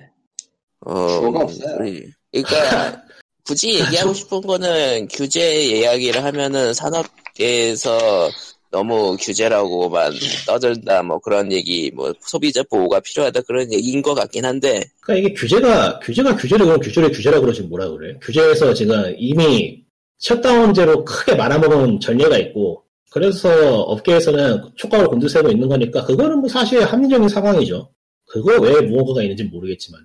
어, 주어가 없어요. 우리- 그러니까 굳이 얘기하고 싶은 거는 규제 이야기를 하면은 산업계에서 너무 규제라고만 떠들다 뭐 그런 얘기 뭐 소비자 보호가 필요하다 그런 얘기인 것 같긴 한데 그러니까 이게 규제가 규제가 규제를 그럼 규제를 규제라 그러지 뭐라 그래? 규제에서 지금 이미 셧다운제로 크게 말아먹은 전례가 있고 그래서 업계에서는 촉각을 곤두세우고 있는 거니까 그거는 뭐 사실 합리적인 상황이죠. 그거 외에 무언가가 있는지 모르겠지만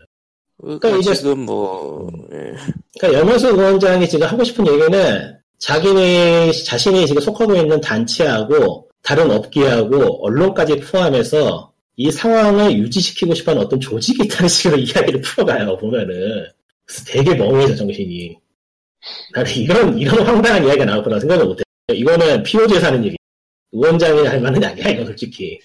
그러니까, 이제- 지금 뭐 예. 그러니까 염현수 위원장이 지금 하고 싶은 얘기는 자기네 자신이 지금 속하고 있는 단체하고 다른 업계하고 언론까지 포함해서 이 상황을 유지시키고 싶어하는 어떤 조직이 있다는 식으로 이야기를 풀어가요 보면은. 그래서 되게 멍해져 정신이. 나는 이런 이런 황당한 이야기가 나올 거라 생각을 못해 이거는 하는 얘기. 위원장이 할 만한 이야기야 이거 솔직히.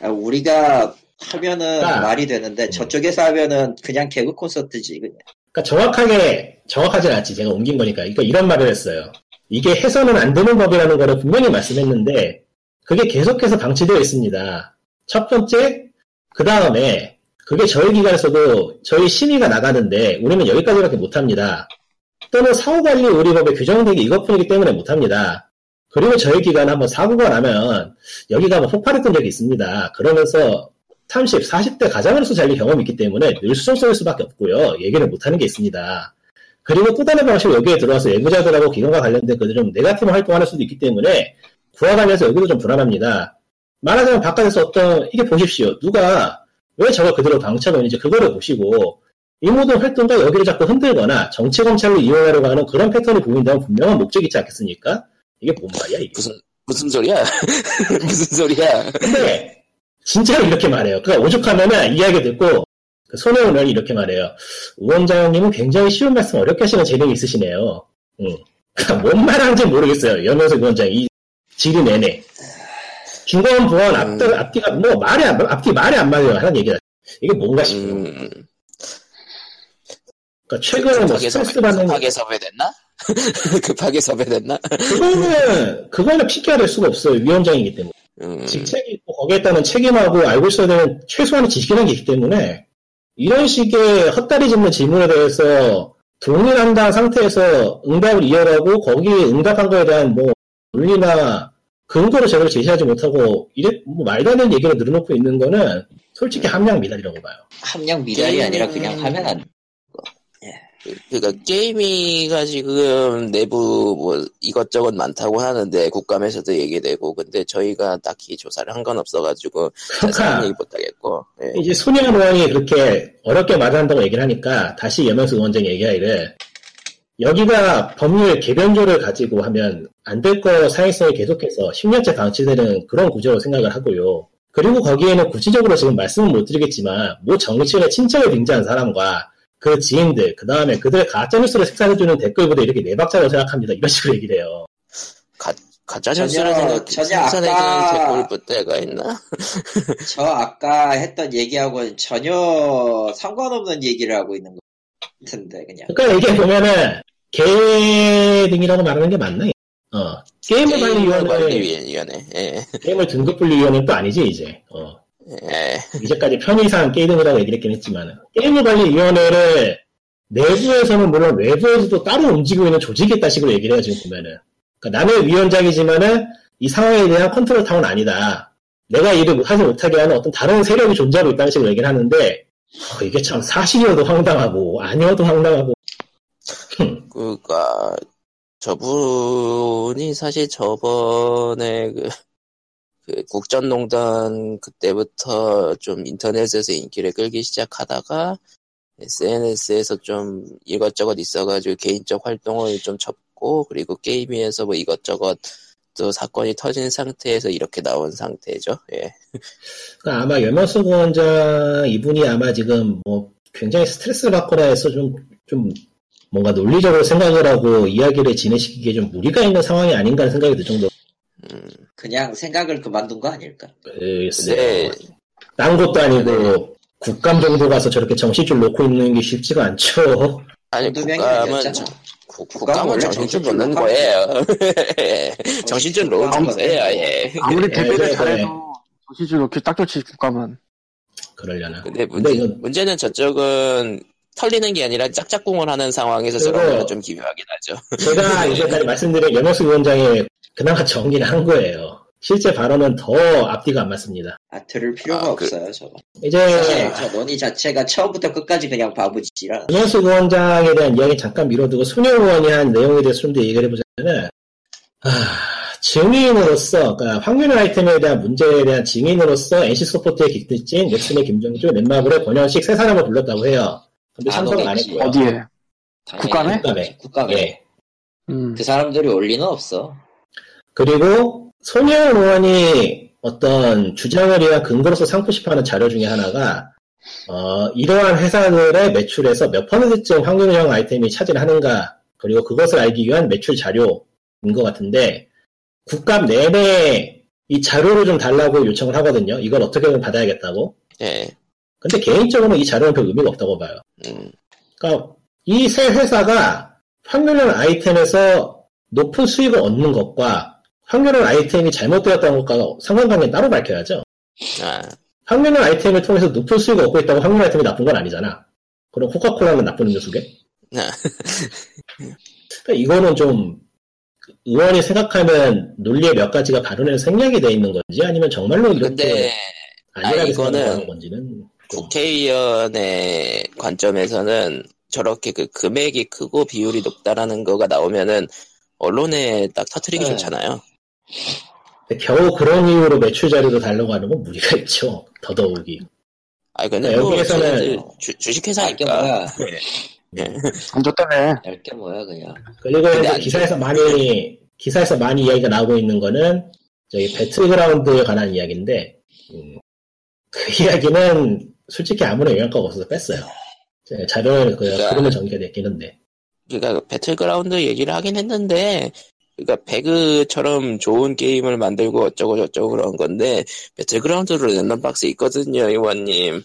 아, 우리가 하면은 그러니까- 말이 되는데 저쪽에서 하면은 그냥 개그 콘서트지. 그냥. 그러니까 정확하게 정확하진 않지. 제가 옮긴 거니까. 그러니까 이런 말을 했어요. 이게 해서는 안 되는 법이라는 거를 분명히 말씀했는데 그게 계속해서 방치되어 있습니다. 첫 번째 그 다음에 그게 저희 기관에서도 저희 심의가 나가는데 우리는 여기까지밖에 못합니다. 또는 사후관리 의료법에 규정되기 이것뿐이기 때문에 못합니다. 그리고 저희 기관 한번 사고가 나면 여기가 뭐 폭발했던 적이 있습니다. 그러면서 30, 40대 가장으로서 잘린 경험이 있기 때문에 늘 수정성일 수밖에 없고요. 얘기를 못하는 게 있습니다. 그리고 또 다른 방식으로 여기에 들어와서 예구자들하고 기관과 관련된 그들 좀 네가티브 활동하는 수도 있기 때문에 관련해서 여기도 좀 불안합니다. 말하자면 바깥에서 어떤 이게 보십시오. 누가 왜 저걸 그대로 방치하고 그거를 보시고 이 모든 활동가 여기를 자꾸 흔들거나 정치 검찰로 이용하려고 하는 그런 패턴이 보인다면 분명한 목적이 있지 않겠습니까? 이게 뭔 말이야 이게? 무슨 무슨 소리야? 무슨 소리야? 근데 진짜로 이렇게 말해요. 그러니까 오죽하면은 이야기 듣고 그 손혜원 의원이 이렇게 말해요. 우원장님은 굉장히 쉬운 말씀 어렵게 하시는 재능이 있으시네요. 응. 그러니까 뭔 말하는지 모르겠어요. 연명석 위원장 이 질의 내내 중간 보안 앞 음. 앞뒤가 뭐 말이 안 앞뒤 말이 안 맞아요 하는 얘기가 이게 뭔가 싶어요. 음, 그러니까 최근에 뭐 스트레스 섭외, 받는 급하게 섭외됐나? 급하게 섭외됐나? 그거는 그거는 피해야 수가 없어요. 위원장이기 때문에. 음, 직책이 있고 거기에 따른 책임하고 알고 있어야 되는 최소한의 지식이라는 게 있기 때문에 이런 식의 헛다리 짚는 질문에 대해서 동의한다는 상태에서 응답을 이어가고 거기에 응답한 거에 대한 뭐 논리나 근거를 제대로 제시하지 못하고 이래 뭐 말도 안 되는 얘기를 늘어놓고 있는 거는 솔직히 함량 미달이라고 봐요. 함량 미달이 게임- 아니라 그냥 하면 안 돼. 그러니까 게임이가 지금 내부 뭐 이것저것 많다고 하는데 국감에서도 얘기되고 근데 저희가 딱히 조사를 한 건 없어가지고 자세한 얘기 못하겠고 예. 이제 손혜원 의원이 그렇게 어렵게 말한다고 얘기를 하니까 다시 염영수 의원장이 얘기하기를 여기가 법률 개변조를 가지고 하면 안 될 거 사회성이 계속해서 10년째 방치되는 그런 구조로 생각을 하고요. 그리고 거기에는 구체적으로 지금 말씀은 못 드리겠지만 모 정치인의 친척을 빙자한 사람과 그 지인들, 그 다음에 그들의 가짜뉴스를 생산해주는 댓글보다 이렇게 네 박자라고 생각합니다. 이런 식으로 얘기를 해요. 가짜 전혀- 뉴스를 생각 전혀 생산해주는 아까- 개꿀 뿌대가 있나? 저 아까 했던 얘기하고는 전혀 상관없는 얘기를 하고 있는 것 같은데 그냥. 그러니까 이게 보면은 개 등이라고 말하는 게 맞나? 어. 게임을 관리위원회, 관리위원회 예. 게임을 등급 분리위원회는 또 아니지, 이제. 어. 예. 이제까지 편의상 게임이라고 얘기를 했긴 했지만, 게임물관리위원회를 내부에서는 물론 외부에서도 따로 움직이고 있는 조직이 있다 식으로 얘기를 해요, 지금 보면은. 그러니까 나는 위원장이지만은 이 상황에 대한 컨트롤 타워는 아니다. 내가 일을 하지 못하게 하는 어떤 다른 세력이 존재하고 있다는 식으로 얘기를 하는데, 어, 이게 참 사실이어도 황당하고, 아니어도 황당하고, 그니까 저분이 사실 저번에 그, 그 국전농단 그때부터 좀 인터넷에서 인기를 끌기 시작하다가 SNS에서 좀 이것저것 있어가지고 개인적 활동을 좀 접고 그리고 게임위에서 뭐 이것저것 또 사건이 터진 상태에서 이렇게 나온 상태죠. 예. 그러니까 아마 염영수 위원장 이분이 아마 지금 뭐 굉장히 스트레스를 받거나 해서 좀, 좀 뭔가 논리적으로 생각을 하고 이야기를 진행시키기에 좀 무리가 있는 상황이 아닌가 하는 생각이 들 정도. 음, 그냥 생각을 그만둔 거 아닐까? 글쎄요. 근데 딴 것도 아니고 국감 정도 가서 저렇게 정신줄 놓고 있는 게 쉽지가 않죠. 아니 국감은. 정- 국- 국감은 정신줄 놓는 거예요. 정신줄 국감은 거예요. 예. 아무리 네, 대비를 네, 잘해도 정신줄 놓기 딱 좋지 국감은. 그러려나. 근데 근데 문제, 이건 문제는 저쪽은 털리는 게 아니라 짝짝꿍을 하는 상황에서 저런 건좀 기묘하긴 하죠. 제가 이제까지 말씀드린 염영수 위원장이 그나마 정리를 한 거예요. 실제 발언은 더 앞뒤가 안 맞습니다. 아 들을 필요가 아, 그- 없어요 저거. 이제 사실 저 논의 자체가 처음부터 끝까지 그냥 바보짓이라. 김현수 위원장에 대한 이야기 잠깐 미뤄두고 손영 의원이 한 내용에 대해서 좀 더 얘기를 해보자면은 아, 증인으로서, 그러니까 확률 아이템에 대한 문제에 대한 증인으로서 NC소프트의 김태진, 넥슨의 김정주, 넷마블의 권현식 세 사람을 불렀다고 해요. 근데 안 참석은 안. 했고요. 어디에? 국감에? 국감에. 국감에. 예. 음. 그 사람들이 올 리는 없어. 그리고 손혜원 의원이 어떤 주장을 위한 근거로서 삼고 싶어하는 자료 중에 하나가 어, 이러한 회사들의 매출에서 몇 퍼센트쯤 확률형 아이템이 차지하는가 그리고 그것을 알기 위한 매출 자료인 것 같은데 국감 내내 이 자료를 좀 달라고 요청을 하거든요. 이걸 어떻게든 받아야겠다고. 예. 근데 개인적으로는 이 자료는 별 의미가 없다고 봐요. 음. 그러니까 이 세 회사가 확률형 아이템에서 높은 수익을 얻는 것과 확률형 아이템이 잘못되었다는 것과 상관관계는 따로 밝혀야죠. 아, 확률형 아이템을 통해서 높은 수익을 얻고 있다고 확률 아이템이 나쁜 건 아니잖아. 그럼 코카콜라는 나쁜 음료수게? 아. 그러니까 이거는 좀 의원이 생각하면 논리의 몇 가지가 가론에서 생략이 돼 있는 건지 아니면 정말로 이렇게 안일하게 아, 생각하는 건지는 좀 국회의원의 관점에서는 저렇게 그 금액이 크고 비율이 높다라는 거가 나오면은 언론에 딱 터트리기 네. 좋잖아요. 근데 겨우 그런 이유로 매출 자료를 달라고 하는 건 무리가 있죠. 더더욱이. 아 근데 네, 뭐 여기에서는- 쟤네들 주, 알게 주식회사니까. 뭐야. 안좋 때문에. 알게 뭐야 그냥. 그리고 근데 이제 안 기사에서 많이 기사에서 많이 이야기가 나오고 있는 거는 저기 배틀그라운드에 관한 이야기인데 음, 그 이야기는 솔직히 아무런 영양가 없어서 뺐어요. 제 자료를 그 그러니까- 그림을 전개가 됐긴 한데 그러니까 배틀그라운드 얘기를 하긴 했는데 그러니까 배그처럼 좋은 게임을 만들고 어쩌고 저쩌고 그런 건데 배틀그라운드로 random box 있거든요 의원님.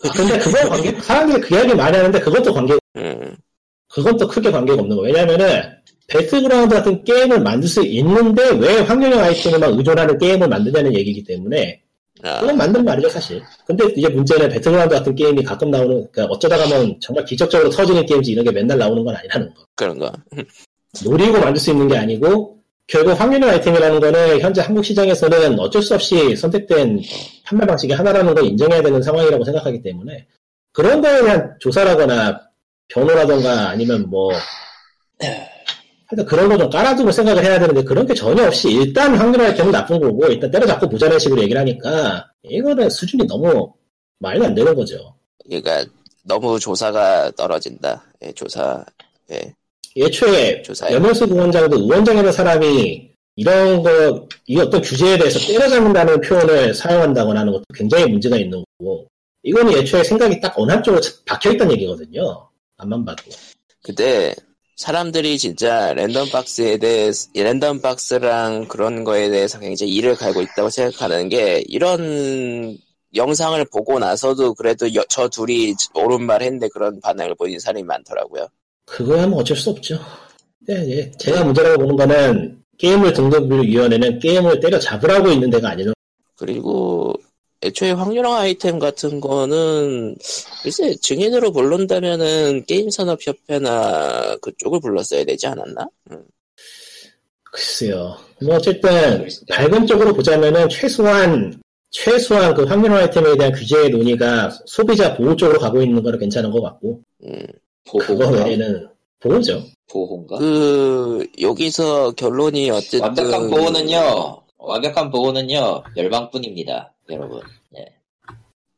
근데 그건 관계 사람들이 그 이야기 많이 하는데 그것도 관계 음, 그건 또 크게 관계가 없는 거 왜냐면은 배틀그라운드 같은 게임을 만들 수 있는데 왜 확률형 아이템에만 의존하는 게임을 만드냐는 얘기이기 때문에 아, 그건 맞는 말이죠, 사실. 근데 이제 문제는 배틀그라운드 같은 게임이 가끔 나오는, 그러니까 어쩌다 가면 정말 기적적으로 터지는 게임지 이런 게 맨날 나오는 건 아니라는 거. 그런 거. 노리고 만들 수 있는 게 아니고, 결국 확률형 아이템이라는 거는 현재 한국 시장에서는 어쩔 수 없이 선택된 판매 방식의 하나라는 걸 인정해야 되는 상황이라고 생각하기 때문에, 그런 거에 대한 조사라거나 변호라던가 아니면 뭐, 하여튼 그런 거 좀 깔아두고 생각을 해야 되는데 그런 게 전혀 없이 일단 확률 아이템은 나쁜 거고 일단 때려잡고 보자는 식으로 얘기를 하니까 이거는 수준이 너무 말도 안 되는 거죠. 그러니까 너무 조사가 떨어진다. 예, 조사. 예. 예초에 조사해. 염영수 부원장도 의원장이라는 사람이 이런 거, 이 어떤 규제에 대해서 때려잡는다는 표현을 사용한다거나 하는 것도 굉장히 문제가 있는 거고, 이거는 예초에 생각이 딱 어느 한쪽으로 박혀있다는 얘기거든요. 앞만 봐도. 근데 사람들이 진짜 랜덤 박스에 대해서 랜덤 박스랑 그런 거에 대해서 굉장히 이를 갈고 있다고 생각하는 게 이런 영상을 보고 나서도 그래도 여- 저 둘이 옳은 말 했는데 그런 반응을 보인 사람이 많더라고요. 그거야 뭐 어쩔 수 없죠. 네, 예. 제가 문제라고 보는 거는 게임을 등급위원회는 게임을 때려잡으라고 있는 데가 아니라 그리고 애초에 확률형 아이템 같은 거는 글쎄 증인으로 부른다면은 게임산업협회나 그쪽을 불렀어야 되지 않았나? 음. 글쎄요. 뭐 어쨌든 밝은 쪽으로 보자면은 최소한 최소한 그 확률 아이템에 대한 규제의 논의가 소비자 보호 쪽으로 가고 있는 거는 괜찮은 것 같고 음. 외에는 보호죠. 보호인가? 그 여기서 결론이 어쨌든 완벽한 보호는요. 완벽한 보호는요. 멸망뿐입니다, 여러분.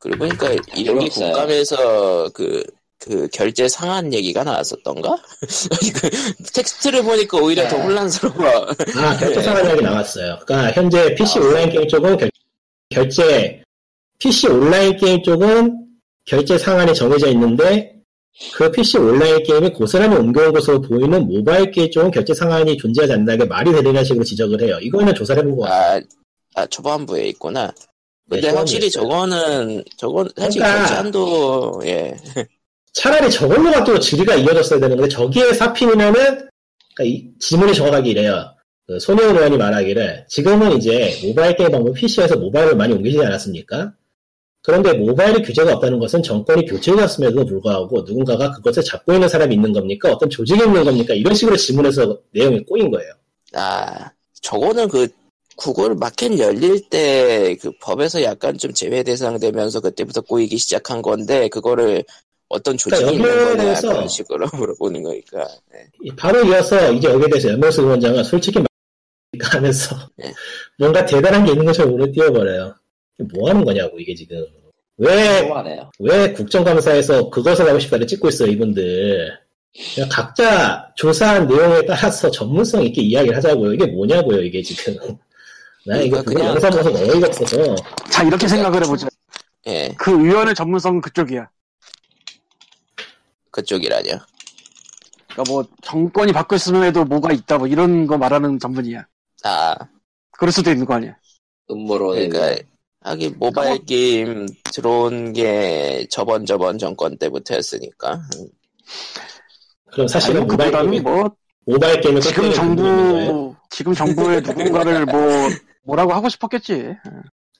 그리고 보니까 필요 이런. 국감에서 그, 그 결제 상한 얘기가 나왔었던가? 그 텍스트를 보니까 오히려 더 네. 혼란스러워. 아 결제 상한 이야기 나왔어요. 그러니까 현재 PC 나왔어요. 온라인 게임 쪽은 결, 결제 PC 온라인 게임 쪽은 결제 상한이 정해져 있는데 그 PC 온라인 게임이 고스란히 옮겨온 것으로 보이는 모바일 게임 쪽은 결제 상한이 존재하지 않는다는 게 말이 되는 식으로 지적을 해요. 이거는 조사를 해본 것 같아요. 아, 아, 초반부에 있구나. 근데 네, 확실히 초반부에 저거는, 저건 사실 그러니까- 결제 한도, 예. 차라리 저걸로 가도 질의가 이어졌어야 되는 건데 저기에 사핀이면은 그러니까 이 지문이 정확하게 이래요. 그 손혜원 의원이 말하기를 지금은 이제 모바일 게임 방법 PC에서 모바일을 많이 옮기지 않았습니까? 그런데 모바일 규제가 없다는 것은 정권이 교체되었음에도 불구하고 누군가가 그것을 잡고 있는 사람이 있는 겁니까? 어떤 조직이 있는 겁니까? 이런 식으로 질문해서 내용이 꼬인 거예요. 아, 저거는 그, 구글 마켓 열릴 때 그 법에서 약간 좀 제외 대상 되면서 그때부터 꼬이기 시작한 건데, 그거를 어떤 조직이 그러니까 있는 거냐, 그런 식으로 물어보는 거니까. 예. 바로 이어서 이제 여기에 대해서 연명수 의원장은 솔직히 하면서 예. 뭔가 대단한 게 있는 것처럼 눈에 띄어버려요. 뭐 하는 거냐고 이게 지금 왜. 왜 국정감사에서 그것을 하고 싶다를 찍고 있어요, 이분들. 그냥 각자 조사한 내용에 따라서 전문성 있게 이야기를 하자고요. 이게 뭐냐고요, 이게 지금. 나 이거 그러니까 그냥- 영상 보서 어이가 없어서. 자 이렇게 생각을 해보자. 예, 그 위원의 전문성은 그쪽이야. 그쪽이라뇨. 그러니까 뭐 정권이 바뀌었으면 해도 뭐가 있다 뭐 이런 거 말하는 전문이야. 아, 그럴 수도 있는 거 아니야. 음모론에 그러니까 하긴 모바일 게임 들어온 게 저번 저번 정권 때부터였으니까. 그럼 사실은 아니, 모바일 그보다는 게임이, 뭐 모바일 게임을 지금. 정부 지금 정부의 누군가를 뭐 뭐라고 하고 싶었겠지.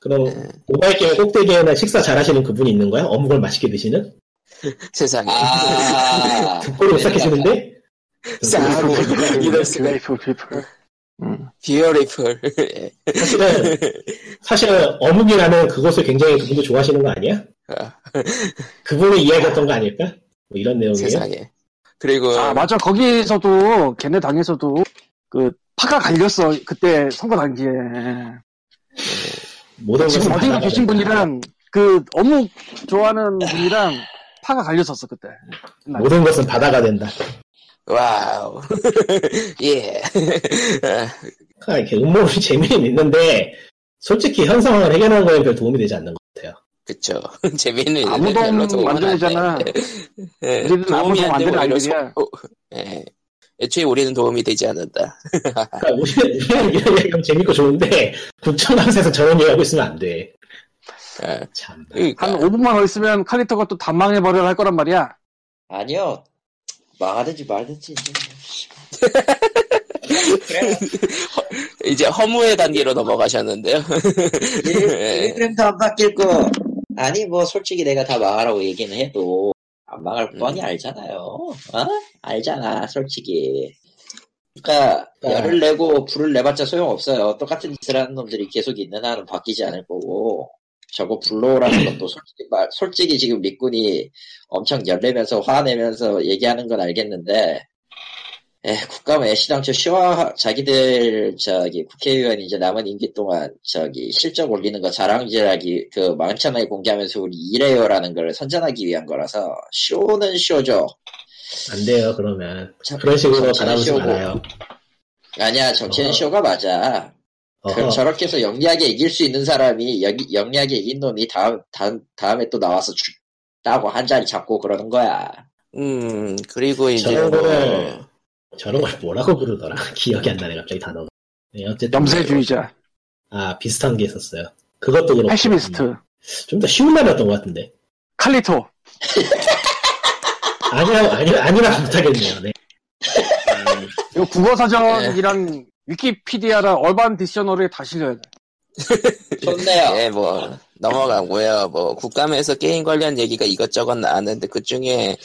그럼 네. 모바일 게임 꼭대기에는 식사 잘하시는 그분이 있는 거야? 어묵을 맛있게 드시는? 세상에. 아, 듣보를 못 쌓겠는데? 싸고 이럴 수가 people. 음. 비어리플. 예. 사실은, 사실은 어묵이라는 그것을 굉장히 그분도 좋아하시는 거 아니야? 아, 그분이 이야기했던 거 아닐까? 뭐 이런 내용이에요. 세상에. 그리고 아 맞아 거기서도 걔네 당에서도 그 파가 갈렸어 그때 선거 당시에 모든 지금 받아가야 계신. 분이랑 그 어묵 좋아하는 분이랑 파가 갈렸었어 그때 모든 것은 바다가 된다. 와우. 예. 아, 이렇게 음모론이 재미는 있는데 솔직히 현 상황을 해결하는 거에 별 도움이 되지 않는 것 같아요. 그쵸. 재미는 아무 별로 도움 도움은 안안 돼. 되잖아. 예, 우리는 아무 도움이 도움 안 되는 아이들이야. 소- 어, 예. 애초에 우리는 도움이 되지 않는다. 그러니까 우리는, 이런 얘기하면 재밌고 좋은데 국정감사에서 저런 얘기하고 있으면 안 돼. 예. 참. 그러니까 한 5분만 더 있으면 칼리터가 또다 망해버려 할 거란 말이야 아니요. 망하든지 말든지. 그래. 이제 허무의 단계로 넘어가셨는데요. 예. 1g도 안 바뀔 거. 아니, 뭐, 솔직히 내가 다 망하라고 얘기는 해도, 안 망할 음. 뻔히 알잖아요. 어? 알잖아, 솔직히. 그니까, 아. 열을 내고 불을 내봤자 소용없어요. 똑같은 짓을 하는 놈들이 계속 있는 한은 바뀌지 않을 거고, 저거 불러오라는 것도 솔직히 말, 솔직히 지금 리꾼이 엄청 열내면서 화내면서 얘기하는 건 알겠는데, 에, 국가면 애시당초 쉬워, 자기들, 저기, 국회의원 이제 남은 임기 동안, 저기, 실적 올리는 거 자랑질하기, 그, 많잖아요 공개하면서 우리 이래요라는 걸 선전하기 위한 거라서, 쇼는 쇼죠. 안 돼요, 그러면. 참, 그런 식으로 바라보지. 말아요. 아니야, 정치는 어. 쇼가 맞아. 그. 저렇게 해서 영리하게 이길 수 있는 사람이, 여기, 영리하게 이긴 놈이 다음, 다음, 다음에 또 나와서 죽다고 한 자리 잡고 그러는 거야. 음, 그리고 이제 저런 뭐, 거를- 저런 걸 뭐라고 부르더라? 기억이 안 나네, 갑자기 단어가. 네, 어쨌든. 염세주의자 아, 비슷한 게 있었어요. 그것도 그렇고. pessimist 좀 더 쉬운 말이었던 것 같은데. 칼리토 아니라, 아니, 아니라 못하겠네요, 네. 이거 국어 사전이랑 위키피디아랑 Urban Dictionary에 다 실려야 돼 좋네요. 예, 뭐, 넘어가고요. 뭐, 국감에서 게임 관련 얘기가 이것저것 나왔는데, 그 중에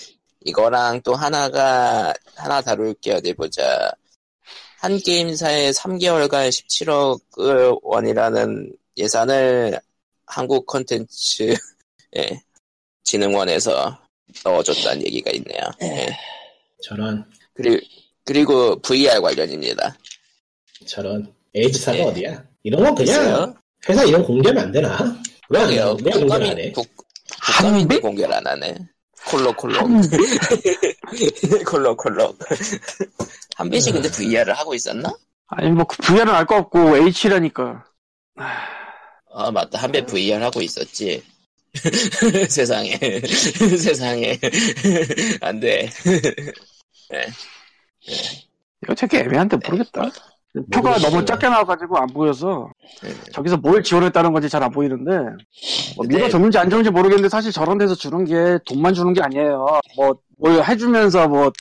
이거랑 또 하나가, 하나 다룰 게 어디 보자. 한 게임사에 3개월간 17억 원이라는 예산을 한국 콘텐츠, 예, 진흥원에서 넣어줬다는 얘기가 있네요. 예. 저런, 그리고, 그리고 VR 관련입니다. 저런. 에이지사가 예. 어디야? 이런 건 그냥 글쎄요. 회사 이런 공개하면 안 되나? 왜 안, 그러게요. 왜 공개를 안 해? 국, 국감인데? 공개를 안 하네. 콜록 콜록. 콜록 콜록. 한빛이 근데 VR을 하고 있었나? 아니 뭐 VR은 알 거 없고 H라니까 아 맞다 한빛 VR 하고 있었지. 세상에 세상에 안돼. 이거 되게 애매한데 모르겠다 표가 모르겠어요. 너무 작게 나와가지고 안 보여서 저기서 뭘 지원했다는 건지 잘 안 보이는데 뭐 근데- 미가 줬는지 안 줬는지 모르겠는데 사실 저런 데서 주는 게 돈만 주는 게 아니에요. 뭐 뭘 해주면서 뭐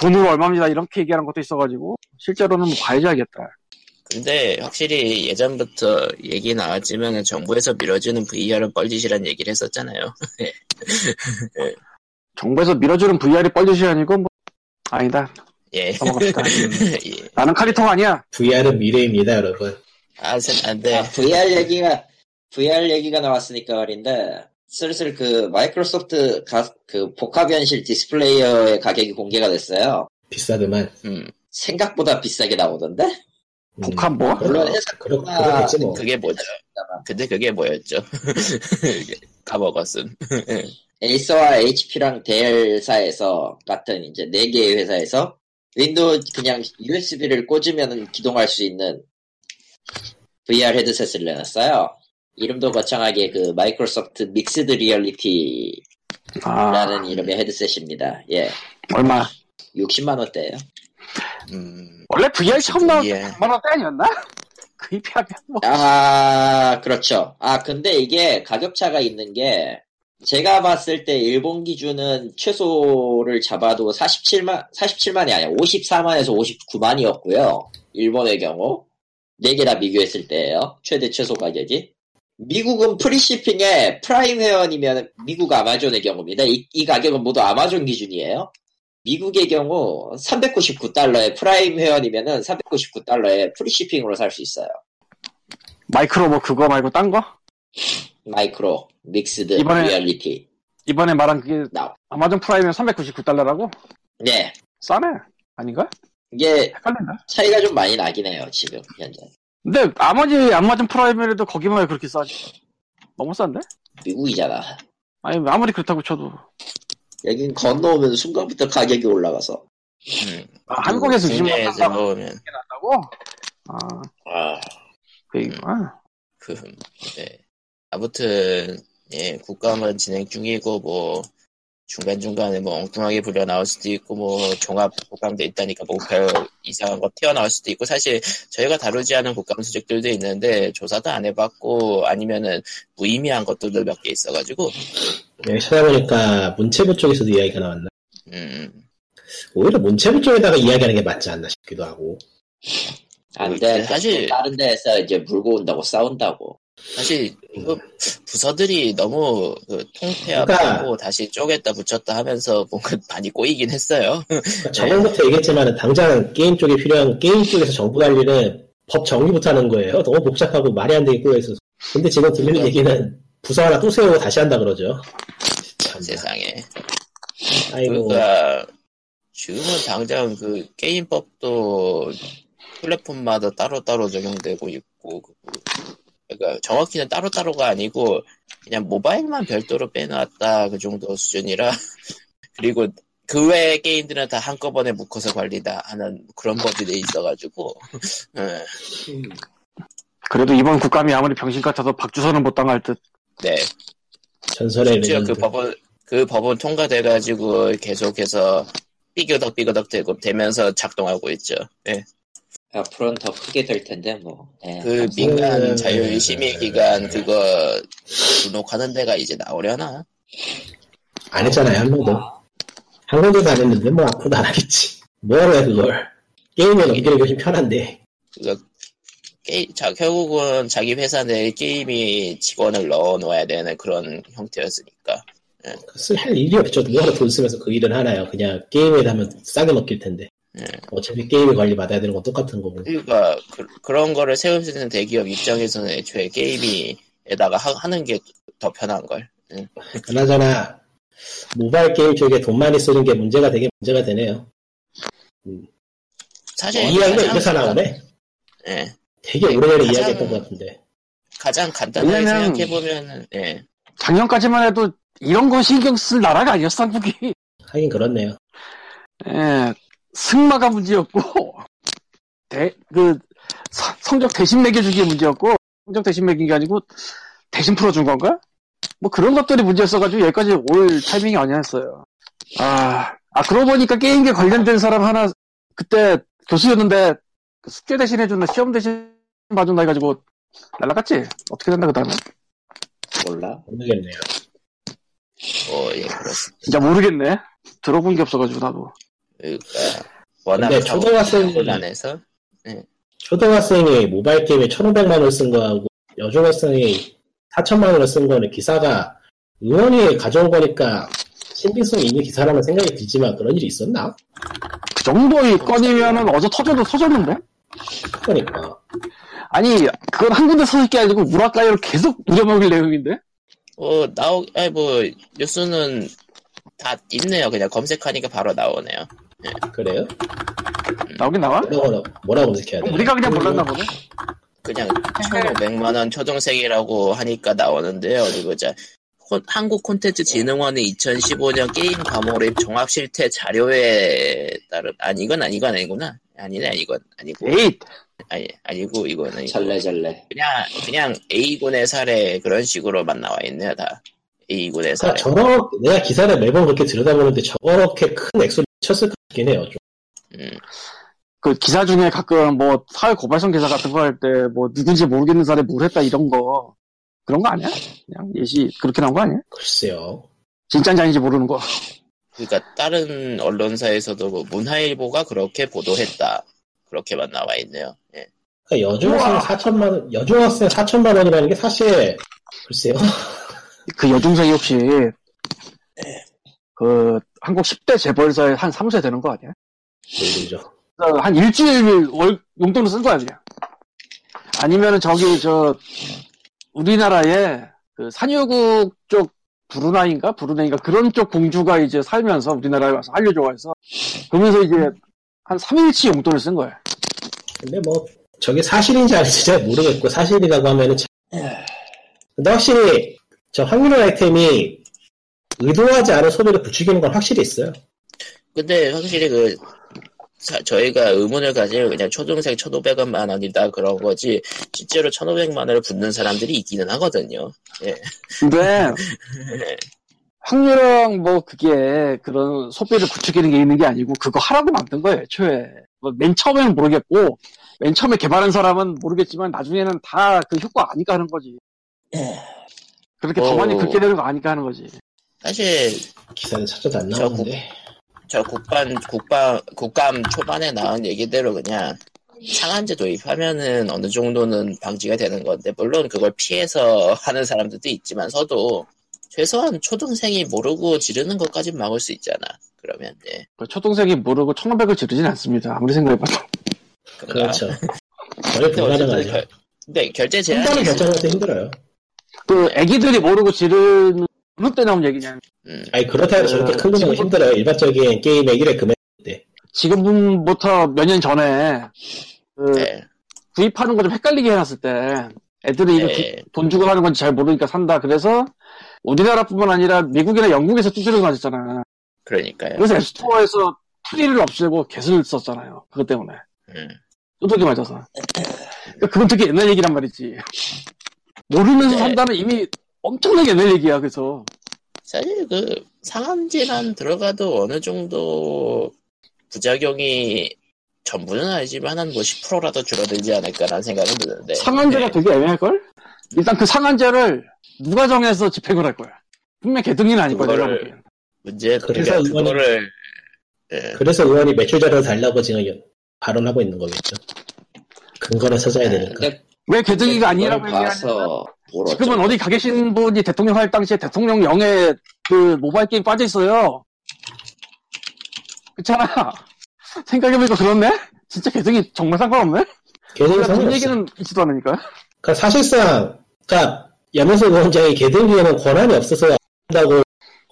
돈으로 얼마입니다. 이렇게 얘기하는 것도 있어가지고 실제로는 뭐 봐야지 알겠다. 근데 확실히 예전부터 얘기 나왔지만 정부에서 밀어주는 VR은 뻘짓이란 얘기를 했었잖아요. 정부에서 밀어주는 VR이 뻘짓이 아니고 뭐 아니다 예. 넘어갑시다 예. 나는 카리토가 아니야 VR은 미래입니다, 여러분. 아, 세- 안 돼. 아, VR 얘기가 VR 얘기가 나왔으니까 말인데 슬슬 그 마이크로소프트 가, 그 복합현실 디스플레이어의 가격이 공개가 됐어요. 비싸더만. 음. 생각보다 비싸게 나오던데? 북한 뭐? 물론 그러겠지 뭐. 그게 뭐죠? 근데 그게 뭐였죠? 까먹었음. 에이서와 HP랑 델사에서 같은 이제 네 개의 회사에서 윈도우 그냥 USB를 꽂으면 기동할 수 있는 VR 헤드셋을 내놨어요. 이름도 거창하게 그 마이크로소프트 Mixed Reality라는 아, 이름의 헤드셋입니다. 예, 얼마? 60만 원대예요. 음, 원래 VR 처음 나올 때 예. 100만 원대 아니었나? 그 입하면 뭐. 아, 그렇죠. 아, 근데 이게 가격 차가 있는 게, 제가 봤을 때 일본 기준은 최소를 잡아도 47만, 47만이 아니야. 54만에서 59만이었고요. 일본의 경우. 네 개 다 비교했을 때예요 최대 최소 가격이. 미국은 free shipping에 프라임 회원이면 미국 아마존의 경우입니다. 이, 이 가격은 모두 아마존 기준이에요. 미국의 경우 399달러에 프라임 회원이면은 399달러에 free shipping으로 살 수 있어요. 마이크로 뭐 그거 말고 딴 거? 마이크로 Mixed 이번에- 리얼리티 이번에 말한 그게 나 아마존 프라임은 399달러라고? 네 싸네? 아닌가? 이게 헷갈린다. 차이가 좀 많이 나긴 해요 지금 현재 근데 아마존 아마존 프라임이라도 거기만 왜 그렇게 싸지? 너무 싼데? 미국이잖아 아니 아무리 그렇다고 쳐도 여긴 건너오면 순간부터 가격이 올라가서 음. 아, 한국에서 20만 국내에서 원 싸고 넣으면 난다고? 아 아, 그 얘기구나. 그 네. 아무튼 예 국감은 진행 중이고 뭐 중간 중간에 뭐 엉뚱하게 불려 나올 수도 있고 뭐 종합 국감도 있다니까 뭐별 이상한 거 튀어나올 수도 있고 사실 저희가 다루지 않은 국감 수직들도 있는데 조사도 안 해봤고 아니면은 무의미한 것들도 몇 개 있어가지고 여기 찾아보니까 문체부 쪽에서도 이야기가 나왔나? 음 오히려 문체부 쪽에다가 이야기하는 게 맞지 않나 싶기도 하고. 안돼 사실- 다른 데에서 이제 물고 온다고 싸운다고 사실 그 부서들이 너무 그 통폐합하고 그러니까- 다시 쪼갰다 붙였다 하면서 뭔가 많이 꼬이긴 했어요. 그러니까 저번부터 얘기했지만 당장 게임 쪽에 필요한 게임 쪽에서 정부 관리는 법 정리부터 하는 거예요. 너무 복잡하고 말이 안 되게 꼬여있어서. 근데 지금 들리는 얘기는 부서 하나 또 세우고 다시 한다 그러죠. 참, 세상에. 아이고. 그러니까 지금은 당장 그 게임법도 플랫폼마다 따로따로 적용되고 있고 그- 그러니까 정확히는 따로따로가 아니고 그냥 모바일만 별도로 빼놨다 그 정도 수준이라 그리고 그 외의 게임들은 다 한꺼번에 묶어서 관리다 하는 그런 법이 돼 있어가지고 예, 그래도 이번 국감이 아무리 병신 같아도 박주선은 못 당할 듯. 네 전설의 심지어. 그 법은 그 법은 통과돼가지고 계속해서 삐그덕 삐그덕 되고 되면서 작동하고 있죠. 예. 앞으로는 더 크게 될 텐데 뭐 예. 그 민간 음. 자율 심의 기관 그거 등록하는 데가 이제 나오려나? 안 했잖아요, 한 번도. 한 번도 안 했는데, 뭐, 앞으로도 안 하겠지. 뭐하러 해, 그걸. 게임에 넘기는 게 훨씬 편한데. 그거 게 자, 결국은 자기 회사 내에 게임이 직원을 넣어 놓아야 되는 그런 형태였으니까. 쓸할 일이 없죠. 뭐하러 돈 쓰면서 그 일을 하나요. 그냥 게임에 하면 싸게 먹힐 텐데. 예. 어차피 게임에 관리 받아야 되는 건 똑같은 거고. 그러니까 그, 런 거를 세울 수 있는 대기업 입장에서는 애초에 게임이에다가 하, 는 게 더 편한 걸. 그나저나, 모바일 게임 쪽에 돈 많이 쓰는 게 문제가 되게 문제가 되네요. 사실 이 이야기가 이래서 나오네? 예. 되게 오래전에 가장- 이야기했던 것 같은데. 가장 간단하게 왜냐면- 생각해 보면은 예. 작년까지만 해도 이런 거 신경 쓸 나라가 아니었어, 한국이. 하긴 그렇네요. 예, 승마가 문제였고, 대, 그, 서- 성적 대신 매겨주기의 문제였고, 성적 대신 매긴 게 아니고, 대신 풀어준 건가? 뭐 그런 것들이 문제였어가지고 여기까지 올 타이밍이 아니었어요. 아, 아, 그러고 보니까 게임계 관련된 사람 하나, 그때 교수였는데, 그 숙제 대신 해준다, 시험 대신 봐준다 해가지고, 날라갔지? 어떻게 된다, 그 다음에? 몰라 모르겠네요. 뭐 예, 그렇습니다. 진짜 모르겠네. 들어본 게 없어가지고, 나도. 그러니까 워낙 근데 초등학생이- 곤란해서 초등학생이 모바일 게임에 1,500만 원을 쓴 거하고 여중학생이 4천만 원을 쓴 거는 기사가 의원이 가져온 거니까 신빙성이 있는 기사라는 생각이 들지만 그런 일이 있었나? 그 정도의 건이면은 어제 터져도 터졌는데? 그러니까 아니, 그건 한 군데 서있게 아니고 우라카이로 계속 우려먹을 내용인데? 어 나오 아니 뭐 뉴스는 다 있네요. 그냥 검색하니까 바로 나오네요. 그래요? 나오긴 나와? 뭐라고, 뭐라고 검색해야 돼? 우리가 그냥 몰랐나 보네. 그냥 1,500만원 초등생이라고 하니까 나오는데요. 그리고 자 콘- 한국 콘텐츠 진흥원의 2015년 게임 과몰입 종합 실태 자료에 따른 아니 이건 아니 이건 아니구나 아니네 이건 아니고 에잇! 아니 아니고 이건 아니고 잘래잘래. 그냥 그냥 A군의 사례 그런 식으로만 나와 있네요 다 A군의 그러니까 사례 저런, 내가 기사를 매번 그렇게 들여다보는데 저렇게 큰 액수를 쳤을 것 같긴 해요. 좀. 음, 그 기사 중에 가끔 뭐 사회 고발성 기사 같은 거 할 때 뭐 누군지 모르겠는 사람이 뭘 했다 이런 거 그런 거 아니야? 그냥 예시 그렇게 나온 거 아니야? 글쎄요. 진짜인지 아닌지 모르는 거. 그러니까 다른 언론사에서도 뭐 문화일보가 그렇게 보도했다 그렇게만 나와 있네요 예. 그러니까 여중학생 4천만 원, 여중학생 4천만 원이라는 게 사실, 글쎄요. 그 여중생이 혹시 그 한국 10대 재벌사의 한 3세 되는 거 아니야? 모르죠. 어, 한 일주일 월 용돈을 쓴 거야 그냥. 아니면은 저기 저 우리나라에 그 산유국 쪽 브루나이인가 브루네이인가 그런 쪽 공주가 이제 살면서 우리나라에 와서 한류 좋아해서 그러면서 이제 한 3일치 용돈을 쓴 거야. 근데 뭐, 저게 사실인지 아닌지 잘 모르겠고, 사실이라고 하면은 참. 근데 확실히, 저 확률의 아이템이 의도하지 않은 소비를 부추기는 건 확실히 있어요. 근데 확실히 그 사- 저희가 의문을 가질 그냥 초등생 1,500만 원이다 그런 거지 실제로 1,500만 원을 붓는 사람들이 있기는 하거든요. 근데 확률형 뭐 그게 그런 소비를 부추기는 게 있는 게 아니고 그거 하라고 만든 거예요 애초에 뭐 맨 처음에는 모르겠고 맨 처음에 개발한 사람은 모르겠지만 나중에는 다 그 효과 아니까 하는 거지 그렇게 더 어. 많이 그렇게 되는 거 아니까 하는 거지 사실 기사를 찾아도 안저 나오는데. 저 국반 국방 국감 초반에 나온 얘기대로 그냥 상한제 도입하면은 어느 정도는 방지가 되는 건데 물론 그걸 피해서 하는 사람들도 있지만서도 최소한 초등생이 모르고 지르는 것까진 막을 수 있잖아. 그러면 네. 그 초등생이 모르고 1500을 지르진 않습니다 아무리 생각해봐도 그런가? 그렇죠. 거의 불가능하죠. 결- 근데 결제 제한이 혼자는 있으면 결정하기 힘들어요. 그 애기들이 모르고 지르는 어느 때 나온 얘기냐 음, 아니, 그렇다고 해서 저렇게 그, 큰 금액은 힘들어요. 일반적인 게임의 1회 금액. 지금부터 몇 년 전에 그 네. 구입하는 거 좀 헷갈리게 해놨을 때 애들이 이거 네. 돈 주고 하는 건지 잘 모르니까 산다. 그래서 우리나라뿐만 아니라 미국이나 영국에서 두드려 맞았잖아. 그러니까요. 그래서 앱스토어에서 프리를 없애고 개수를 썼잖아요. 그것 때문에. 음. 두들겨 맞아서. 그러니까 그건 되게 옛날 얘기란 말이지. 모르면서 네. 산다는 이미 엄청나게 얘기야. 그래서 사실 그 상한제만 들어가도 어느 정도 부작용이 전부는 아니지만 한뭐 10%라도 줄어들지 않을까라는 생각은 드는데 상한제가 네. 되게 애매할걸? 일단 그 상한제를 누가 정해서 집행을 할 거야. 분명 개등이는 아닐 거야. 내가 보기엔. 문제 그래서 그러니까 이거는- 그거를 예, 그래서 의원이 매출 자료를 달라고 지금 발언하고 있는 거겠죠. 근거를 찾아야 되니까. 근데 왜 개등이가 아니라고 그걸 얘기하냐면 봐서 뭘 지금은 어쩌고. 어디 가 계신 분이 대통령 할 당시에 대통령 영에 그 모바일 게임 빠져 있어요. 그렇잖아. 생각해보니까 그렇네? 진짜 개성이 정말 상관없네? 돈 상관없어. 얘기는 있지도 않으니까. 그러니까 사실상, 그러니까 염혜석 위원장이 개등기에는 권한이 없어서 한다고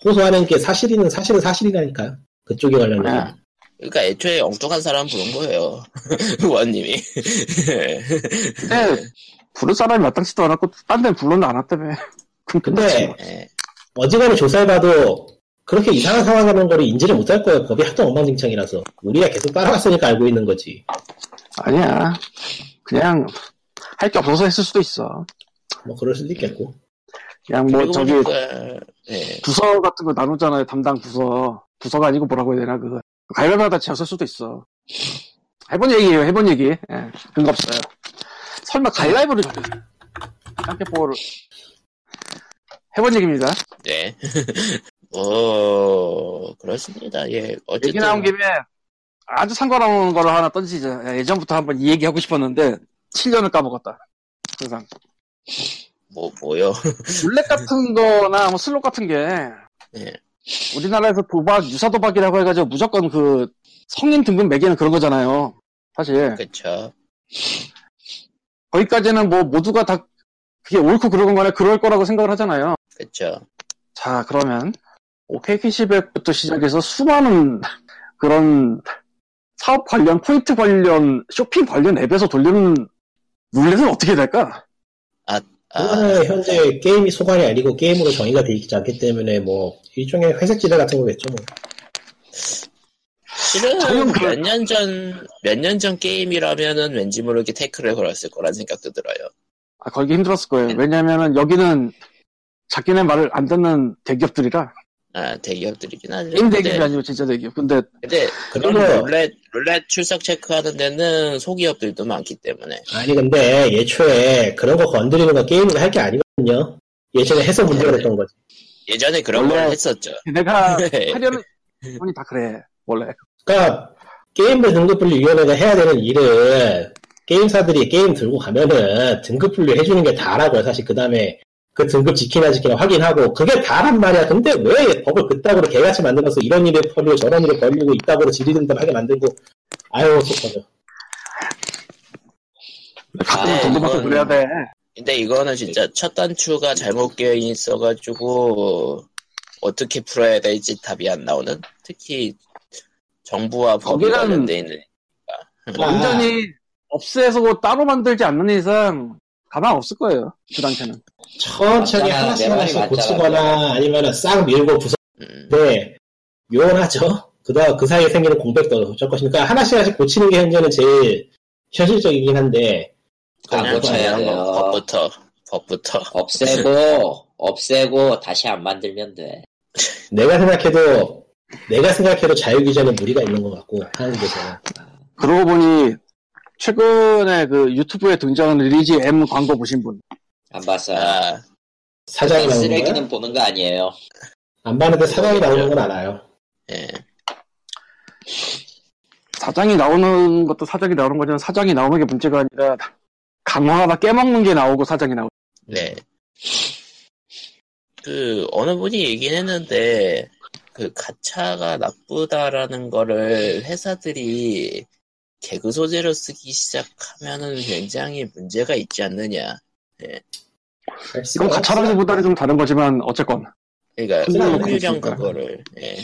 호소하는 게 사실이는 사실은 사실이라니까요. 그쪽에 관련해서. 아. 그러니까 애초에 엉뚱한 사람 부른 거예요 의원님이 근데 부를 사람이 마땅치도 않았고 딴 데는 불러도 안 왔다며. 근데 끝났지. 예, 어지간히 조사해봐도 그렇게 이상한 상황하는 거를 인지를 못할 거예요. 법이 하도 엉망진창이라서. 우리가 계속 따라갔으니까 알고 있는 거지. 아니야. 그냥 할 게 없어서 했을 수도 있어. 뭐 그럴 수도 있겠고. 그냥 뭐 저기 보니까 예, 부서 같은 거 나누잖아요. 담당 부서. 부서가 아니고 뭐라고 해야 되나 그거. 가위바위보다 지었을 수도 있어. 해본 얘기예요. 해본 얘기. 예, 근거 없어요. 설마 가위바위보를. 깜깨뽀를 해본 얘기입니다. 네. 어 그렇습니다 예 어쨌든 얘기 나온 김에 아주 상관없는 거를 하나 던지자. 예전부터 한번 이 얘기 하고 싶었는데 7년을 까먹었다. 항상 뭐 뭐요 룰렛 같은 거나 뭐 슬롯 같은 게 예. 우리나라에서 도박 유사 도박이라고 해가지고 무조건 그 성인 등급 매기는 그런 거잖아요. 사실 그쵸 거기까지는 뭐 모두가 다 그게 옳고 그런 거나 그럴 거라고 생각을 하잖아요. 그쵸 자 그러면 오케이 캐시백부터 시작해서 수많은 그런 사업 관련, 포인트 관련, 쇼핑 관련 앱에서 돌리는 룰렛은 어떻게 될까? 아, 그거는 현재 게임이 소관이 아니고 게임으로 정의가 되어 있지 않기 때문에 뭐 일종의 회색 지대 같은 거겠죠 뭐. 실은 저는 그- 몇년 전, 몇 년 전 게임이라면은 왠지 모르게 태클을 걸었을 거란 생각도 들어요. 아, 걸기 힘들었을 거예요. 왜냐면은 여기는 자기네 말을 안 듣는 대기업들이라. 아, 대기업들이긴 하죠. 게임 대기업이 아니고 진짜 대기업. 근데 근데 그런 그거- 룰렛, 룰렛 출석 체크하는 데는 소기업들도 많기 때문에. 아니 근데 예초에 그런 거 건드리는 거 게임을 할게 아니거든요. 예전에 해서 문제가 됐던 거지. 예전에 그런 걸 했었죠. 내가 네. 하려는 분이 다 그래. 원래. 그러니까 게임별 등급 분류 위원회가 해야 되는 일을 게임사들이 게임 들고 가면은 등급 분류 해주는 게 다라고요. 사실 그 다음에 그 등급 지키나 지키나 확인하고 그게 다란 말이야. 근데 왜 법을 그따구로 개같이 만들어서 이런 일에 벌리고 저런 일에 벌리고 이따구로 지리등답하게 만들고 아유 속하죠. 가끔 아, 이건- 그래야 돼. 근데 이거는 진짜 첫 단추가 잘못 끼어 있어가지고 어떻게 풀어야 될지 답이 안 나오는? 특히 정부와 법이 거기는- 관련돼 있는. 완전히 없애서 따로 만들지 않는 이상 가망 없을 거예요. 그 단체는. 천천히 맞잖아. 하나씩 내 말이 하나씩 맞잖아. 고치거나 아니면은 싹 밀고 부서 음, 네, 요원하죠. 그다 그 사이에 생기는 공백도 어쩔 것이니까 하나씩 하나씩 고치는 게 현재는 제일 현실적이긴 한데 안 그냥 고쳐야 그냥 돼요. 뭐 법부터 법부터. 없애고 없애고 다시 안 만들면 돼. 내가 생각해도 내가 생각해도 자유규제는 무리가 있는 것 같고 한국에서는 그러고 보니 최근에 그 유튜브에 등장하는 리지 M 광고 보신 분. 안 봤어요. 아, 사장이 나오는 쓰레기는 거야? 보는 거 아니에요. 안 봤는데 사장이 나오는 건 알아요. 예. 사장이 나오는 것도 사장이 나오는 거지만 사장이 나오는 게 문제가 아니라 강화하다 깨먹는 게 나오고 사장이 나오고. 네. 그 어느 분이 얘기는 했는데 그 가차가 나쁘다라는 거를 회사들이 개그 소재로 쓰기 시작하면은 굉장히 문제가 있지 않느냐. 할 수가 이건 가차라기보다는 좀 다른 거지만 어쨌건 그러니까 그렇으니까. 그거를 예.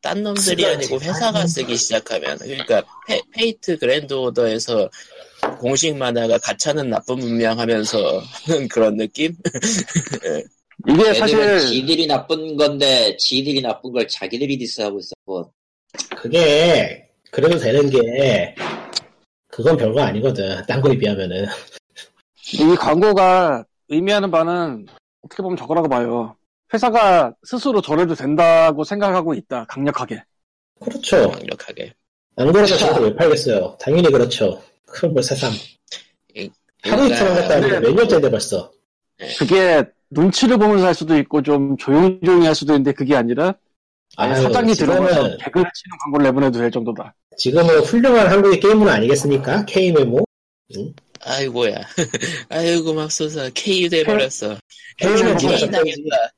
딴 놈들이 아니고 지- 회사가 쓰기 시작하면 그러니까 페, 페이트 그랜드 오더에서 공식 만화가 가차는 나쁜 문명 하면서 하는 그런 느낌? 이게 사실 지들이 나쁜 건데 지들이 나쁜 걸 자기들이 디스하고 있어. 뭐 그게 그래도 되는 게 그건 별거 아니거든. 딴 거에 비하면은 이 광고가 의미하는 바는 어떻게 보면 저거라고 봐요. 회사가 스스로 저래도 된다고 생각하고 있다. 강력하게. 그렇죠. 강력하게. 안 그래도 저도 왜 팔겠어요. 당연히 그렇죠. 그럼 뭐 세상 하루 이틀 하겠다 하는데 몇 년째인데 벌써. 그게 눈치를 보면서 할 수도 있고 좀 조용조용히 할 수도 있는데 그게 아니라 아유, 사장이 들어가서 지금은 개그를 치는 광고를 내보내도 될 정도다. 지금은 훌륭한 한국의 게임은 아니겠습니까? K메모. 아이고야. 아이고 맙소사 K 돼버렸어. K는 네가 K 접던지, 당했다.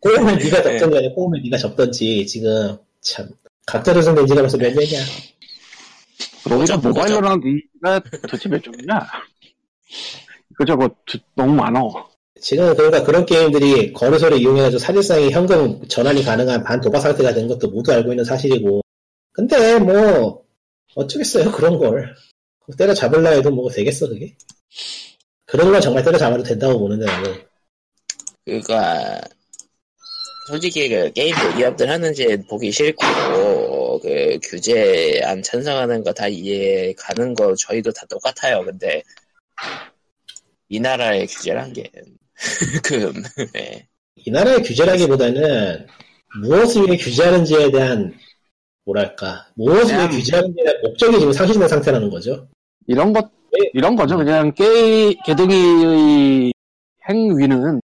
꼬우면 네가 접던지 아니라 꼬우면 네가 접던지 지금 참 각자 조선된 지가 벌써 몇 년이야. 보자, 모바일로랑 니가 도대체 몇 종이냐? 이거 저거 두- 너무 많어. 지금 그러니까 그런 게임들이 거래소를 이용해가지고 사실상의 현금 전환이 가능한 반도박 상태가 된 것도 모두 알고 있는 사실이고. 근데 뭐 어쩌겠어요 그런 걸 때려 잡을라 해도 뭐 되겠어 그게? 그런 건 정말 때려 잡아도 된다고 보는데 나는. 그니까, 솔직히 그 게임 대기업들 하는지 보기 싫고, 그 규제 안 찬성하는 거 다 이해 가는 거 저희도 다 똑같아요. 근데, 이 나라의 규제란 게, 그, 예. 이 나라의 규제라기보다는 무엇을 위해 규제하는지에 대한 뭐랄까 무엇을 위해 규제하는지에 대한 목적이 지금 상실된 상태라는 거죠. 이런 것, 네. 이런 거죠. 그냥 게임, 개등이의 행위는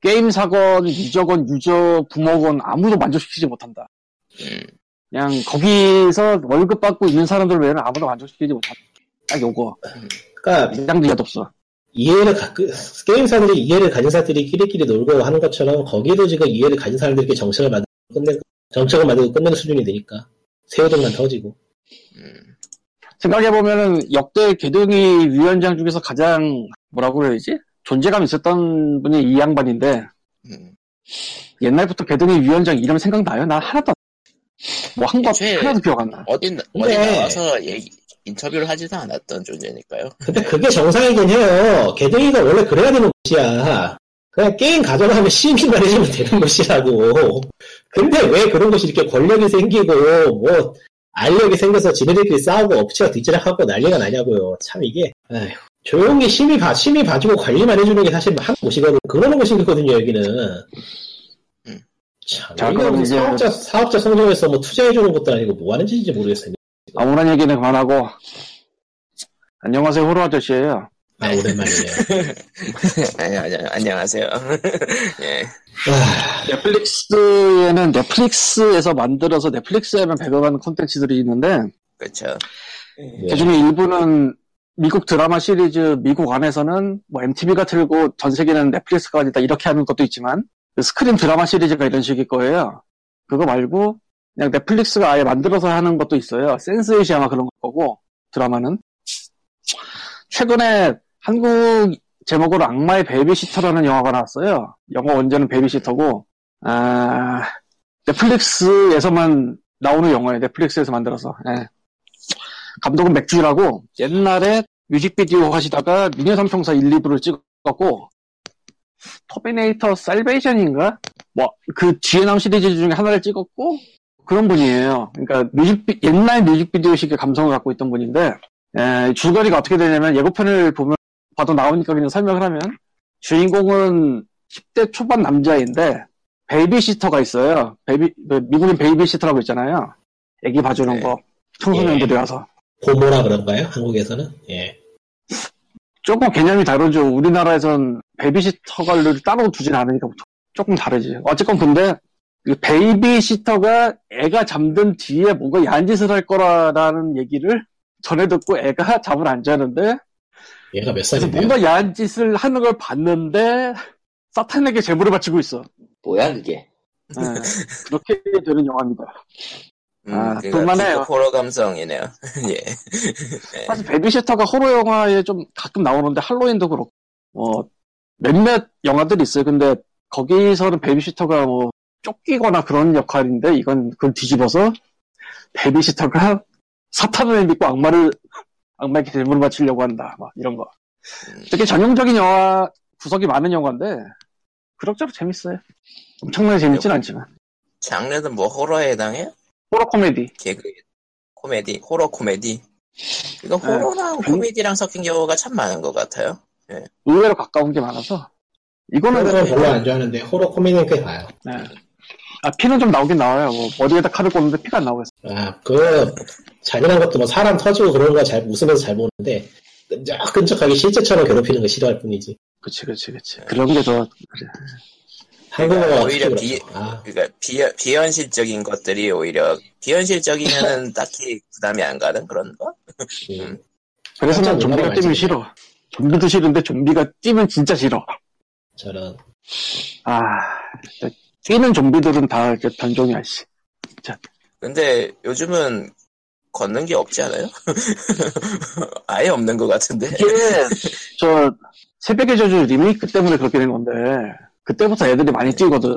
게임 사건, 유저건, 유저, 부모건 아무도 만족시키지 못한다. 음, 그냥 거기서 월급 받고 있는 사람들 외에는 아무도 만족시키지 못한다. 딱 요거. 그러니까 이장도 이해도 없어. 이해를 가, 그, 게임사들이 이해를 가진 사람들이 끼리끼리 놀고 하는 것처럼 거기도 지금 이해를 가진 사람들끼리 정책을 만들고 끝내 정책을 만들고 끝내는 수준이 되니까 새우등만 터지고 음. 생각해보면은 역대 개등이 위원장 중에서 가장 뭐라고 그래야지? 존재감 있었던 분이 이 양반인데 음. 옛날부터 개등이 위원장 이름 생각나요? 나 하나도 안뭐한거 애초에- 하나도 기억 안 나. 어딘 어디 근데- 나와서 얘기, 인터뷰를 하지도 않았던 존재니까요. 근데 그게 정상이긴 해요. 개등이가 원래 그래야 되는 곳이야. 그냥 게임 가져가면 시민만 해주면 되는 곳이라고. 근데 왜 그런 곳이 이렇게 권력이 생기고, 뭐, 알력이 생겨서 지네들끼리 싸우고 엎치가 뒤지락하고 난리가 나냐고요. 참 이게, 아휴. 조용히 심의 봐, 심의 봐주고 관리만 해주는 게 사실 한 곳이거든. 그러는 곳이거든요, 여기는. 음. 참, 자, 그럼 뭐 이제- 사업자, 사업자 성장해서 뭐 투자해주는 것도 아니고 뭐 하는 짓인지 모르겠어요. 아무런 얘기는 그만하고. 안녕하세요, 호로 아저씨예요 아, 오랜만이네요. 아니, 아니, 안녕하세요. 예. 아, 넷플릭스에는 넷플릭스에서 만들어서 넷플릭스에만 배급하는 콘텐츠들이 있는데, 그렇죠. 네. 그 중에 일부는 미국 드라마 시리즈 미국 안에서는 뭐 MTV가 틀고 전 세계는 넷플릭스가 아니다 이렇게 하는 것도 있지만 그 스크린 드라마 시리즈가 이런 식일 거예요. 그거 말고 그냥 넷플릭스가 아예 만들어서 하는 것도 있어요. 센스에이시 아마 그런 거고 드라마는 최근에 한국 제목으로 악마의 베이비시터라는 영화가 나왔어요. 영어 원제는 베이비시터고 아, 넷플릭스에서만 나오는 영화예요. 넷플릭스에서 만들어서. 예. 감독은 McG라고 옛날에 뮤직비디오 하시다가 미녀삼총사 1, 2부를 찍었고 터미네이터 살베이션인가? 뭐 그 뒤에 나온 시리즈 중에 하나를 찍었고 그런 분이에요. 그러니까 뮤직비 옛날 뮤직비디오식의 감성을 갖고 있던 분인데 에, 줄거리가 어떻게 되냐면 예고편을 보면 봐도 나오니까 그냥 설명을 하면 주인공은 10대 초반 남자인데 베이비시터가 있어요. 베이비 그 미국인 베이비시터라고 있잖아요. 애기 봐주는 네. 거 청소년들이 와서 고모라 그런가요? 한국에서는? 예. 조금 개념이 다르죠. 우리나라에선 베이비시터를 따로 두진 않으니까 조금 다르지. 어쨌건 근데 이 베이비 시터가 애가 잠든 뒤에 뭔가 야한 짓을 할 거라는 얘기를 전해 듣고 애가 잠을 안 자는데 얘가 몇 그래서 살인데요? 뭔가 야한 짓을 하는 걸 봤는데 사탄에게 제물을 바치고 있어. 뭐야 그게? 예, 그렇게 되는 영화입니다. 음, 아, 그러니까 볼만해요. B급 호러 감성이네요. 예. 사실 베이비시터가 호러 영화에 좀 가끔 나오는데 할로윈도 그렇고 뭐 몇몇 영화들이 있어요. 근데 거기서는 베이비시터가 뭐 쫓기거나 그런 역할인데 이건 그걸 뒤집어서 베이비시터가 사탄을 믿고 악마를 악마에게 제물을 바치려고 한다. 막 이런 거. 음. 되게 전형적인 영화 구석이 많은 영화인데 그럭저럭 재밌어요. 엄청나게 재밌진 않지만 장르는 뭐 호러에 해당해요? 호러 코미디. 개그 코미디, 호러 코미디. 이거 네. 호러랑 그- 코미디랑 섞인 경우가 참 많은 것 같아요. 의외로 가까운 게 많아서 이거는 호러는 별로 안 좋아하는데 호러 코미디는 꽤 봐요. 네. 아, 피는 좀 나오긴 나와요. 뭐, 머리에다 칼을 꽂는데 피가 안 나오고 있어. 아, 그 잔인한 것도 뭐 사람 터지고 그런 거 잘 웃으면서 잘 보는데 끈적끈적하게 실제처럼 괴롭히는 거 싫어할 뿐이지. 그치, 그치, 그치. 그런 게 더, 그래. 한국어가 오히려 비-. 아, 그러니까 비, 비현실적인 것들이 오히려 비현실적이면은 딱히 부담이 안 가는 그런 거? 음. 그래서 난 좀비가 뛰면. 싫어. 좀비도 싫은데 좀비가 뛰면 진짜 싫어. 저런 아, 뛰는 좀비들은 다 이렇게 변종이야, 씨. 근데 요즘은 걷는 게 없지 않아요? 아예 없는 것 같은데. 이게, 저, 새벽의 저주 리메이크 때문에 그렇게 된 건데, 그때부터 애들이 많이 뛰거든.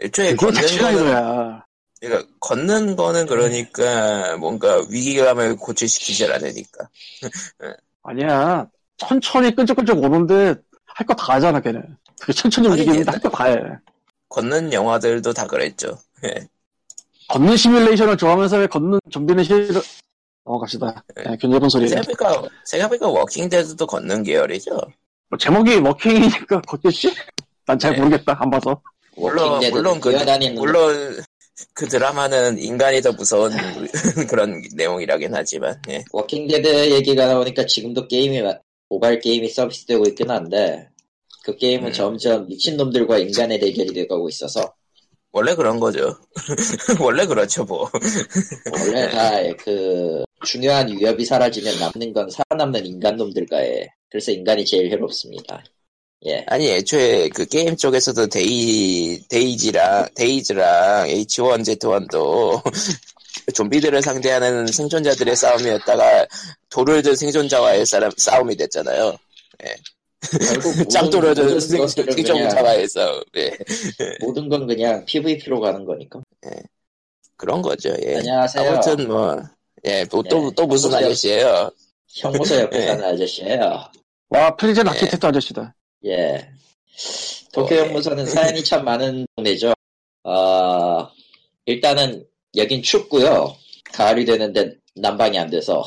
애초에 그게 걷는 거는 이거야. 그러니까 걷는 거는 그러니까 뭔가 위기감을 고취시키질 않으니까. 아니야. 천천히 끈적끈적 오는데, 할 거 다 하잖아, 걔는. 천천히 움직이는데 할 거 다 해. 걷는 영화들도 다 그랬죠. 걷는 시뮬레이션을 좋아하면서 왜 걷는 좀비는 싫어. 넘어갑시다. 네, 괜찮은 소리예요. 생각해보니까, 생각해보니까 워킹데드도 걷는 계열이죠. 뭐 제목이 walking이니까 걷겠지? 난 잘 네. 모르겠다. 안 봐서. 물론, 워킹데드 물론 그. 물론 그 드라마는 인간이 더 무서운 그런 내용이라긴 하지만, 예. 워킹데드 얘기가 나오니까 지금도 게임이 마- 모바일 게임이 서비스되고 있긴 한데 그 게임은 음. 점점 미친놈들과 인간의 대결이 돼가고 있어서 원래 그런 거죠. 원래 그렇죠, 뭐. 원래 다 그 중요한 위협이 사라지면 남는 건 살아남는 인간놈들과의 그래서 인간이 제일 해롭습니다. 예. 아니, 애초에 그 게임 쪽에서도 데이, 데이지랑, DayZ랑 H1Z1도 좀비들을 상대하는 생존자들의 싸움이었다가 돌을 든 생존자와의 싸움, 싸움이 됐잖아요. 모든- 짱돌을 든 모든 생- 것들은 그냥- 생존자와의 싸움. 예. 모든 건 그냥 PVP로 가는 거니까. 그런 거죠. 예. 안녕하세요. 아무튼 뭐, 예, 또, 또, 네. 또 무슨 아저씨예요 형무소 옆에 예. 사는 아저씨예요. 와, Prison 예. Architect 아저씨다. 예. 도쿄 어, 형무소는 사연이 참 많은 동네죠. 어, 일단은 여긴 춥고요. 가을이 되는데 난방이 안 돼서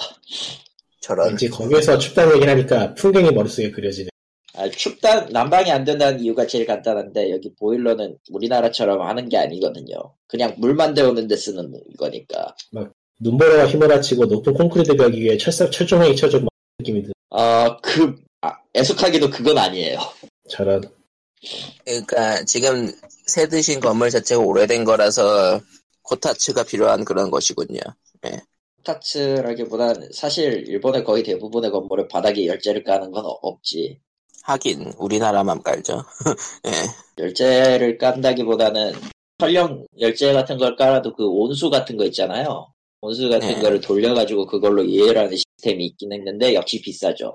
저런. 왠지 거기에서 춥다는 얘기를 하니까 풍경이 머릿속에 그려지네. 아, 춥다 난방이 안 된다는 이유가 제일 간단한데 여기 보일러는 우리나라처럼 하는 게 아니거든요. 그냥 물만 데우는데 쓰는 거니까. 눈보라가 휘몰아치고 높은 콘크리트 벽 위에 철사, 철조망이 쳐져 막 느낌이 드 어, 그 아, 애석하게도 그건 아니에요. 저런. 그러니까 지금 새 드신 건물 자체가 오래된 거라서 코타츠가 필요한 그런 것이군요. 타츠라기보단 사실 일본의 거의 대부분의 건물에 바닥에 열재를 까는 건 어- 없지. 하긴 우리나라만 깔죠. 예. 열재를 깐다기보다는 설령 열재 같은 걸 깔아도 그 온수 같은 거 있잖아요. 온수 같은 네. 거를 돌려가지고 그걸로 이해라는 시스템이 있긴 했는데 역시 비싸죠.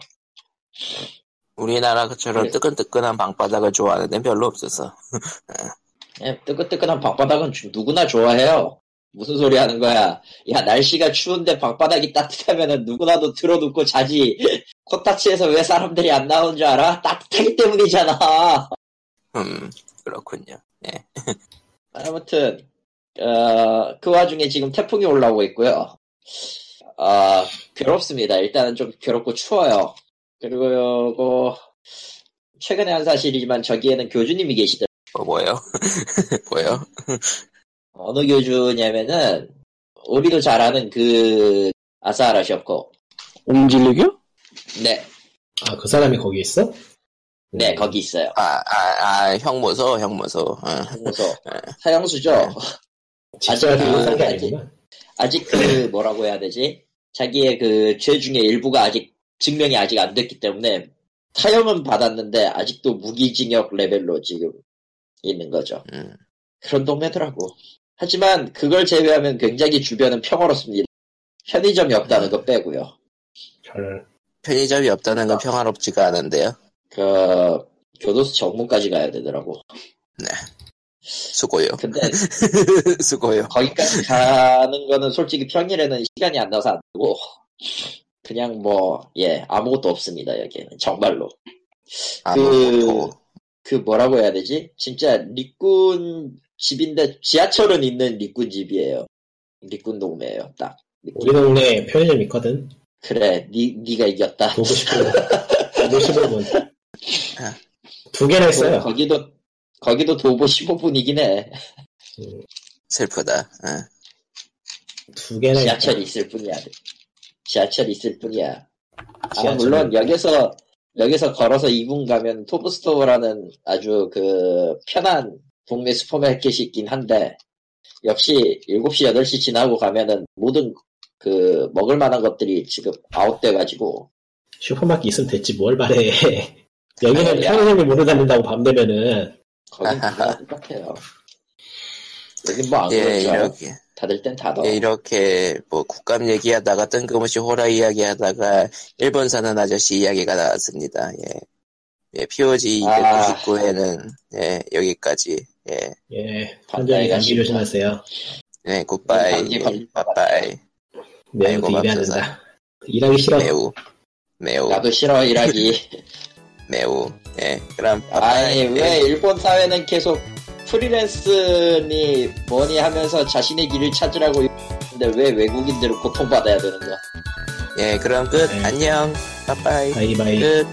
우리나라처럼 네. 뜨끈뜨끈한 방바닥을 좋아하는 데는 별로 없어서. 예, 뜨끈뜨끈한 방바닥은 주- 누구나 좋아해요. 무슨 소리 하는 거야. 야, 날씨가 추운데 방바닥이 따뜻하면은 누구나도 틀어놓고 자지. 코타치에서 왜 사람들이 안 나오는 줄 알아? 따뜻하기 때문이잖아. 음, 그렇군요. 아무튼, 어, 그 와중에 지금 태풍이 올라오고 있고요. 아, 괴롭습니다. 일단은 좀 괴롭고 추워요. 그리고, 최근에 한 사실이지만 저기에는 교주님이 계시더라고요. 뭐, 뭐요? 뭐요? 어느 교주냐면은, 우리도 잘 아는 그, 아사하라 쇼코. 옹질리교? 네, 아, 그 사람이 거기 있어? 네, 거기 있어요. 아, 아, 아, 형무소, 형무소. 어. 무소 사형수죠. 집사가 아직 들고 산게 그-. 아직 그, 뭐라고 해야 되지? 자기의 그 죄 중에 일부가 아직 증명이 아직 안 됐기 때문에 타형은 받았는데 아직도 무기징역 레벨로 지금 있는 거죠. 음. 그런 동네더라고. 하지만 그걸 제외하면 굉장히 주변은 평화롭습니다. 편의점이 없다는 거 빼고요. 편의점이 없다는 건 평화롭지가 않은데요. 그 교도소 정문까지 가야 되더라고. 수고요. 근데 수고요. 거기까지 가는 거는 솔직히 평일에는 시간이 안 나서 안 되고 그냥 뭐 예 아무것도 없습니다 여기는 정말로 아무것도. 그 뭐라고 해야 되지 진짜 리꾼 집인데 지하철은 있는 리꾼 집이에요 리꾼 동네예요 딱 우리 동네에 편의점 있거든. 그래 니 니가 이겼다 보고 싶으면. 보고 싶으면. 두 개나 있어요. 거기도 거기도 도보 15분이긴 해 음, 슬프다. 어. 두 개나. 지하철이 있을 뿐이야 지하철이 있을 뿐이야 아, 물론 여기서 여기서 걸어서 2분 가면 토브스토어라는 아주 그 편한 동네 슈퍼마켓이 있긴 한데 역시 7시 8시 지나고 가면은 모든 그 먹을 만한 것들이 지금 아웃돼 가지고 슈퍼마켓 있으면 됐지 뭘 바래. 여기는. 편의점을 못 다닌다고 밤 되면은 거긴 똑같아요. 여긴 뭐안 예, 그렇죠. 이렇게. 다들 땐 다더. 예, 이렇게, 뭐, 국감 얘기하다가 뜬금없이 호라 이야기 하다가, 일본 사는 아저씨 이야기가 나왔습니다. 예. 예, POG 아. 299회는, 예, 여기까지. 예, 예밤 현장에 감기 조심하세요. 네, 굿바이. 감기 걸릴 것 빠빠이. 매우 비벼야 맙소사. 된다. 일하기 싫어. 매우, 매우, 나도 싫어 일하기. 매우. 예, 그럼, 아니 빠빠이. 왜 일본 사회는 계속 프리랜스니 뭐니 하면서 자신의 길을 찾으라고 근데 왜 외국인들은 고통받아야 되는 거야? 예, 그럼 끝. 네. 안녕. 빠빠이. 바이바이. 끝.